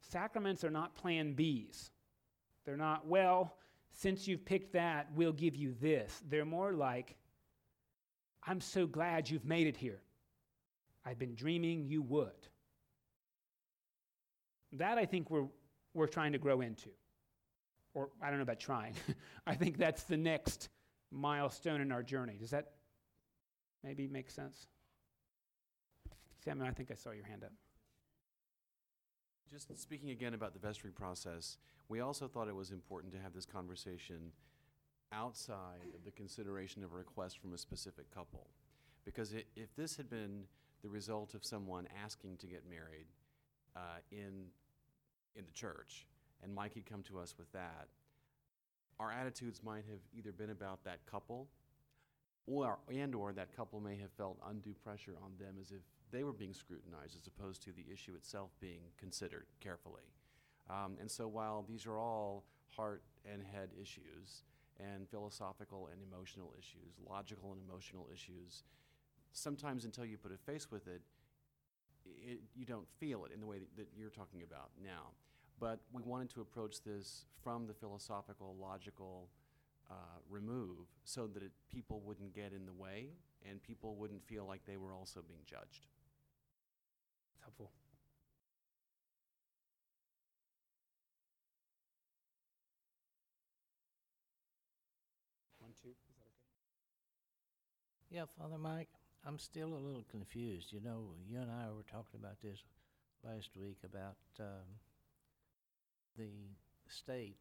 Sacraments are not plan Bs. They're not, well, since you've picked that, we'll give you this. They're more like, I'm so glad you've made it here. I've been dreaming you would. That I think we're, we're trying to grow into. Or I don't know about trying. I think that's the next milestone in our journey. Does that maybe make sense? Samuel, I think I saw your hand up. Just speaking again about the vestry process, we also thought it was important to have this conversation outside of the consideration of a request from a specific couple. Because if this had been the result of someone asking to get married uh, in, in the church, and Mike had come to us with that, our attitudes might have either been about that couple, or and or that couple may have felt undue pressure on them as if they were being scrutinized as opposed to the issue itself being considered carefully. Um, and so while these are all heart and head issues, and philosophical and emotional issues, logical and emotional issues, sometimes until you put a face with it, it you don't feel it in the way that, that you're talking about now. But we wanted to approach this from the philosophical, logical uh, remove so that it, people wouldn't get in the way and people wouldn't feel like they were also being judged. It's helpful. One, two, is that okay? Yeah, Father Mike, I'm still a little confused. You know, you and I were talking about this last week about um, the state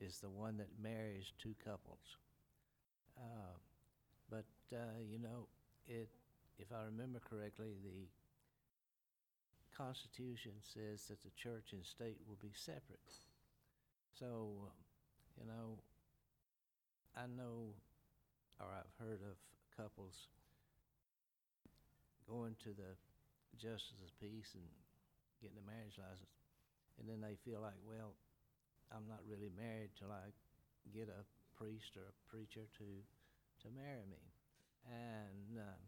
is the one that marries two couples. Uh, but, uh, you know, it, if I remember correctly, the Constitution says that the church and state will be separate. So, you know, I know, or I've heard of couples going to the justice of peace and getting a marriage license, and then they feel like, well, I'm not really married till I get a priest or a preacher to to marry me, and um,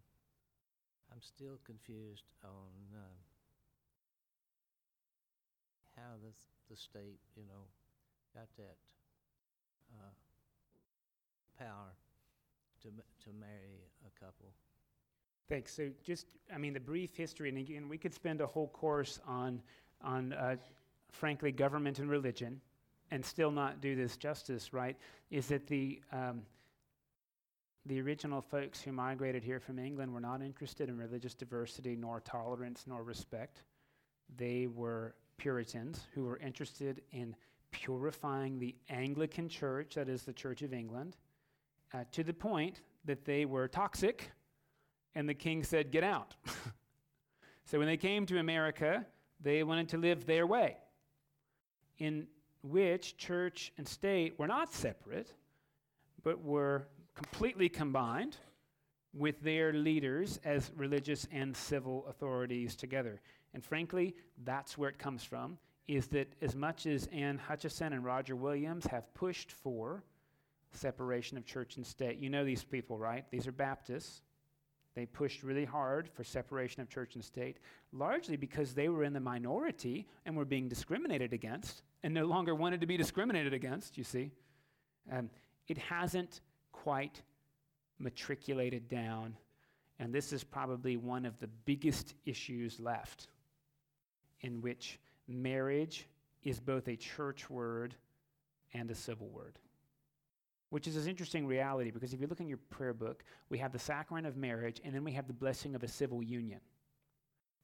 I'm still confused on uh, how the the state, you know, got that uh, power to to marry a couple. Thanks. So just, I mean, the brief history, and again, we could spend a whole course on, on uh, frankly, government and religion, and still not do this justice, right? Is that the um, the original folks who migrated here from England were not interested in religious diversity, nor tolerance, nor respect. They were Puritans who were interested in purifying the Anglican Church, that is the Church of England, uh, to the point that they were toxic and the king said, Get out. so when they came to America, they wanted to live their way, in which church and state were not separate, but were completely combined with their leaders as religious and civil authorities together. And frankly, that's where it comes from, is that as much as Anne Hutchinson and Roger Williams have pushed for separation of church and state, you know these people, right? These are Baptists. They pushed really hard for separation of church and state, largely because they were in the minority and were being discriminated against and no longer wanted to be discriminated against, you see. Um, it hasn't quite matriculated down, and this is probably one of the biggest issues left in which marriage is both a church word and a civil word which is an interesting reality because if you look in your prayer book, we have the sacrament of marriage and then we have the blessing of a civil union.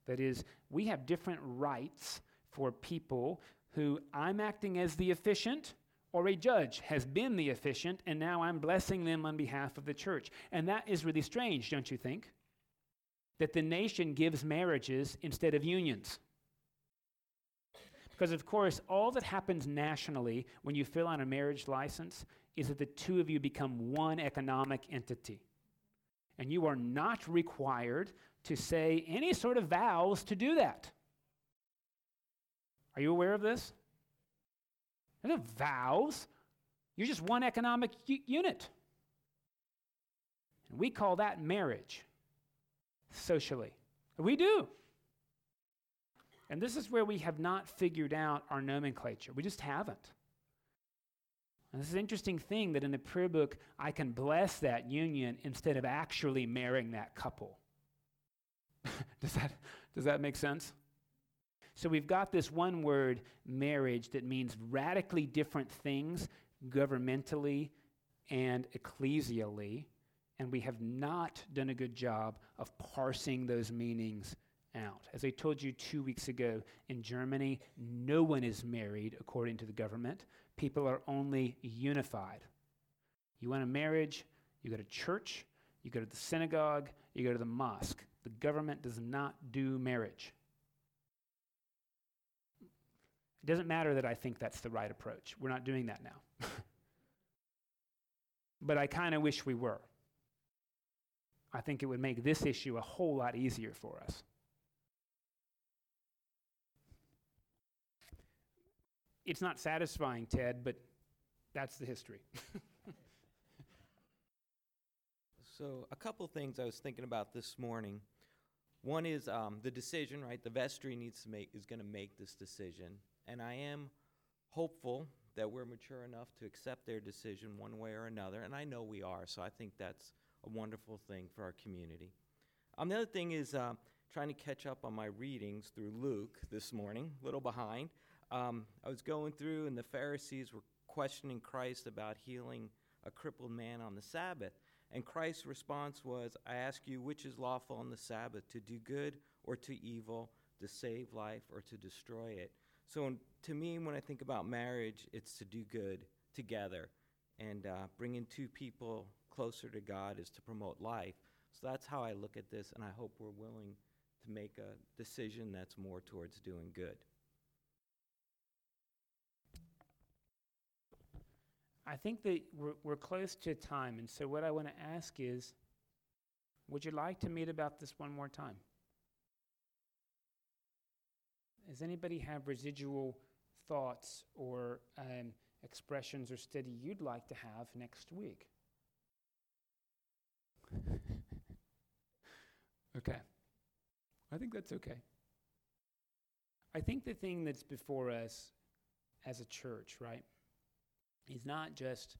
That is, we have different rites for people who I'm acting as the officiant or a judge has been the officiant, and now I'm blessing them on behalf of the church. And that is really strange, don't you think? That the nation gives marriages instead of unions. Because, of course, all that happens nationally when you fill out a marriage license is that the two of you become one economic entity. And you are not required to say any sort of vows to do that. Are you aware of this? There's no vows. You're just one economic u- unit. And we call that marriage socially. We do. And this is where we have not figured out our nomenclature. We just haven't. And this is an interesting thing that in the prayer book, I can bless that union instead of actually marrying that couple. does, that, does that make sense? So we've got this one word, marriage, that means radically different things governmentally and ecclesially, and we have not done a good job of parsing those meanings out. As I told you two weeks ago, in Germany, no one is married according to the government. People are only unified. You want a marriage, you go to church, you go to the synagogue, you go to the mosque. The government does not do marriage. It doesn't matter that I think that's the right approach. We're not doing that now. but I kind of wish we were. I think it would make this issue a whole lot easier for us. It's not satisfying, Ted, but that's the history. So, a couple things I was thinking about this morning. One is um, the decision, right? The vestry needs to make is going to make this decision, and I am hopeful that we're mature enough to accept their decision one way or another, and I know we are. So, I think that's a wonderful thing for our community. Um, the other thing is uh, trying to catch up on my readings through Luke this morning, a little behind. Um, I was going through, and the Pharisees were questioning Christ about healing a crippled man on the Sabbath. And Christ's response was, I ask you, which is lawful on the Sabbath, to do good or to evil, to save life or to destroy it? So, to me, when I think about marriage, it's to do good together. And uh, bringing two people closer to God is to promote life. So, that's how I look at this, and I hope we're willing to make a decision that's more towards doing good. I think that we're, we're close to time, and so what I want to ask is would you like to meet about this one more time? Does anybody have residual thoughts or um, expressions or study you'd like to have next week? okay. I think that's okay. I think the thing that's before us as a church, right, is not just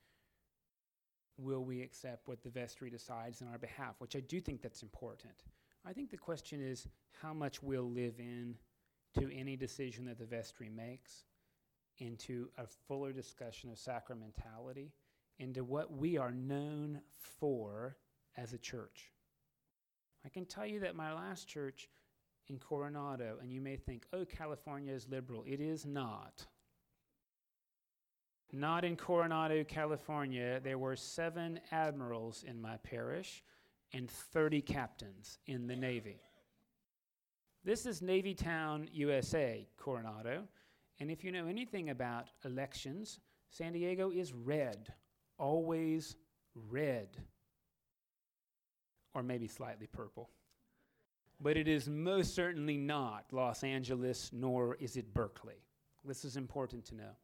will we accept what the vestry decides on our behalf, which I do think that's important. I think the question is how much we'll live in to any decision that the vestry makes, into a fuller discussion of sacramentality, into what we are known for as a church. I can tell you that my last church in Coronado, and you may think, oh, California is liberal. It is not. Not in Coronado, California. There were seven admirals in my parish and 30 captains in the Navy. This is Navy Town, USA, Coronado. And if you know anything about elections, San Diego is red, always red, or maybe slightly purple. But it is most certainly not Los Angeles, nor is it Berkeley. This is important to know.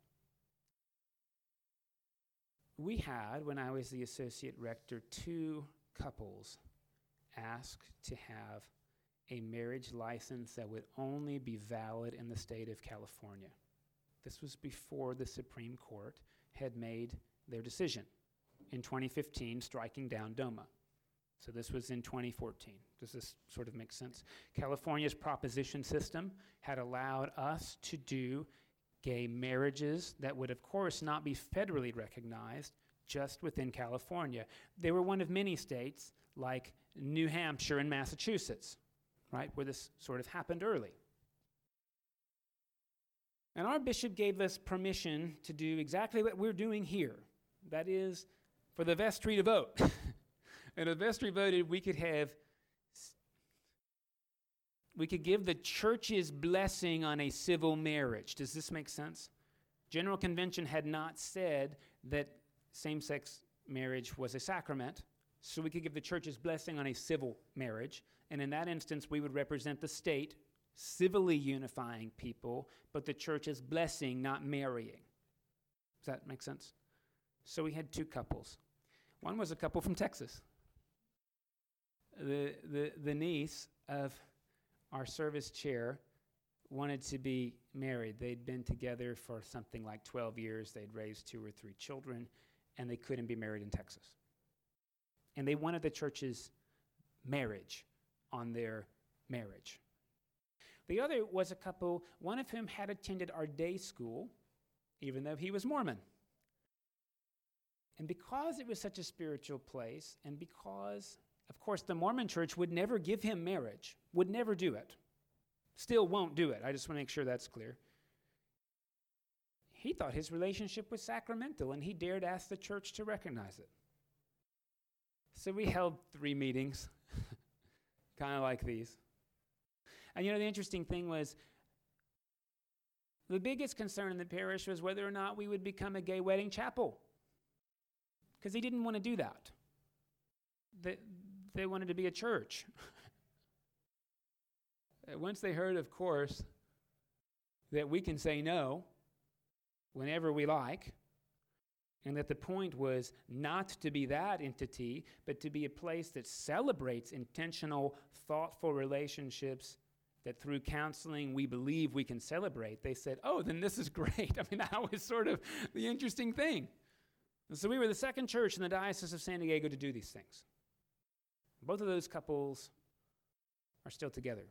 We had, when I was the associate rector, two couples asked to have a marriage license that would only be valid in the state of California. This was before the Supreme Court had made their decision in 2015, striking down DOMA. So this was in 2014. Does this sort of make sense? California's proposition system had allowed us to do gay marriages that would, of course, not be federally recognized just within California. They were one of many states, like New Hampshire and Massachusetts, right, where this sort of happened early. And our bishop gave us permission to do exactly what we're doing here. That is, for the vestry to vote. and the vestry voted we could have we could give the church's blessing on a civil marriage. Does this make sense? General Convention had not said that same sex marriage was a sacrament, so we could give the church's blessing on a civil marriage. And in that instance, we would represent the state civilly unifying people, but the church is blessing, not marrying. Does that make sense? So we had two couples. One was a couple from Texas. The, the, the niece of our service chair wanted to be married. They'd been together for something like 12 years, they'd raised two or three children, and they couldn't be married in Texas. And they wanted the church's marriage on their marriage. The other was a couple, one of whom had attended our day school, even though he was Mormon. And because it was such a spiritual place, and because, of course, the Mormon church would never give him marriage, would never do it, still won't do it. I just want to make sure that's clear. He thought his relationship was sacramental, and he dared ask the church to recognize it. So we held three meetings, kind of like these. And you know, the interesting thing was the biggest concern in the parish was whether or not we would become a gay wedding chapel. Because he didn't want to do that. They, they wanted to be a church. Uh, once they heard, of course, that we can say no whenever we like, and that the point was not to be that entity, but to be a place that celebrates intentional, thoughtful relationships that through counseling we believe we can celebrate, they said, oh, then this is great. I mean, that was sort of the interesting thing. And so we were the second church in the Diocese of San Diego to do these things. Both of those couples are still together.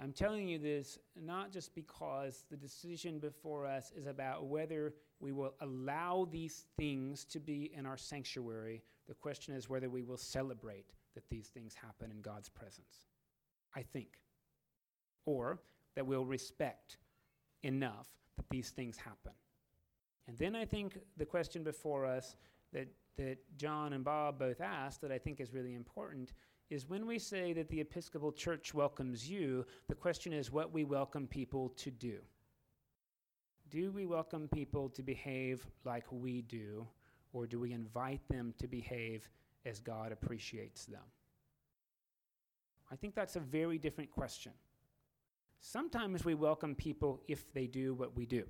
I'm telling you this not just because the decision before us is about whether we will allow these things to be in our sanctuary. The question is whether we will celebrate that these things happen in God's presence. I think. Or that we'll respect enough that these things happen. And then I think the question before us that, that John and Bob both asked that I think is really important is when we say that the Episcopal Church welcomes you, the question is what we welcome people to do. Do we welcome people to behave like we do, or do we invite them to behave as God appreciates them? I think that's a very different question. Sometimes we welcome people if they do what we do.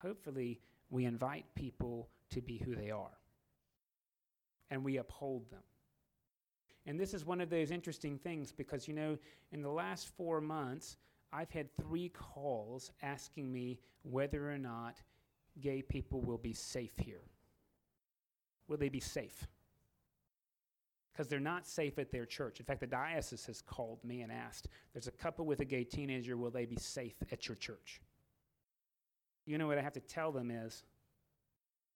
Hopefully, we invite people to be who they are and we uphold them. And this is one of those interesting things because, you know, in the last four months, I've had three calls asking me whether or not gay people will be safe here. Will they be safe? Because they're not safe at their church. In fact, the diocese has called me and asked, There's a couple with a gay teenager, will they be safe at your church? You know what I have to tell them is,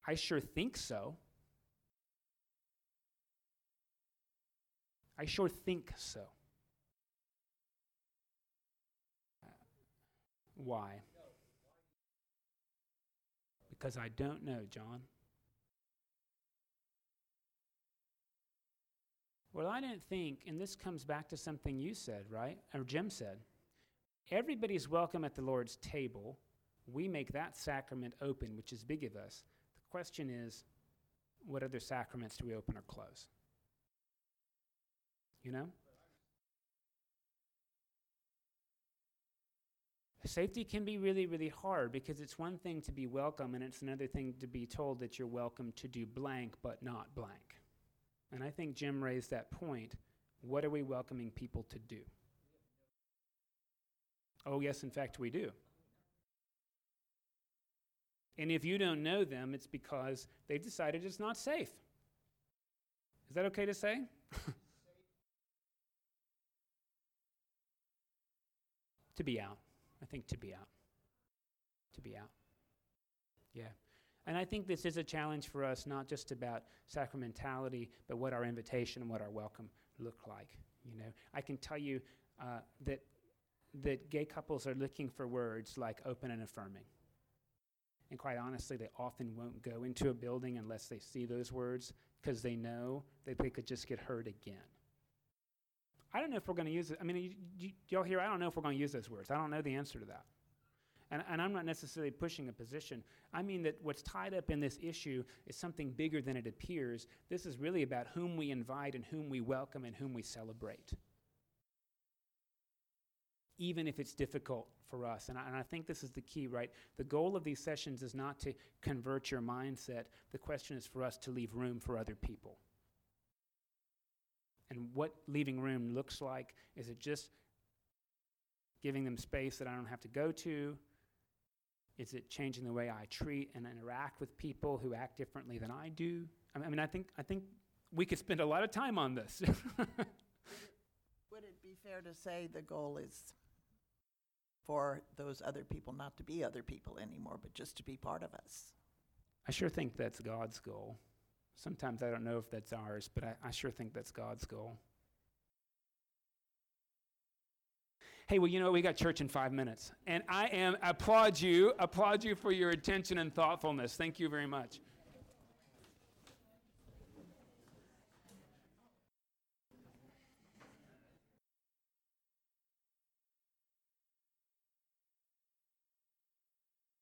I sure think so. I sure think so. Why? Because I don't know, John. Well, I don't think, and this comes back to something you said, right? Or Jim said. Everybody's welcome at the Lord's table. We make that sacrament open, which is big of us. The question is, what other sacraments do we open or close? You know? Safety can be really, really hard because it's one thing to be welcome and it's another thing to be told that you're welcome to do blank but not blank. And I think Jim raised that point. What are we welcoming people to do? Oh, yes, in fact, we do. And if you don't know them, it's because they've decided it's not safe. Is that okay to say? to be out. I think to be out. To be out. Yeah. And I think this is a challenge for us, not just about sacramentality, but what our invitation and what our welcome look like. You know, I can tell you uh, that that gay couples are looking for words like open and affirming. And quite honestly, they often won't go into a building unless they see those words because they know that they could just get hurt again. I don't know if we're going to use it. I mean, you, you, y'all hear, I don't know if we're going to use those words. I don't know the answer to that. And, and I'm not necessarily pushing a position. I mean that what's tied up in this issue is something bigger than it appears. This is really about whom we invite and whom we welcome and whom we celebrate. Even if it's difficult for us. And I, and I think this is the key, right? The goal of these sessions is not to convert your mindset, the question is for us to leave room for other people. And what leaving room looks like is it just giving them space that I don't have to go to? Is it changing the way I treat and interact with people who act differently than I do? I mean, I think, I think we could spend a lot of time on this. Would it be fair to say the goal is for those other people not to be other people anymore, but just to be part of us? I sure think that's God's goal. Sometimes I don't know if that's ours, but I, I sure think that's God's goal. Hey, well, you know, we got church in five minutes. And I am applaud you, applaud you for your attention and thoughtfulness. Thank you very much.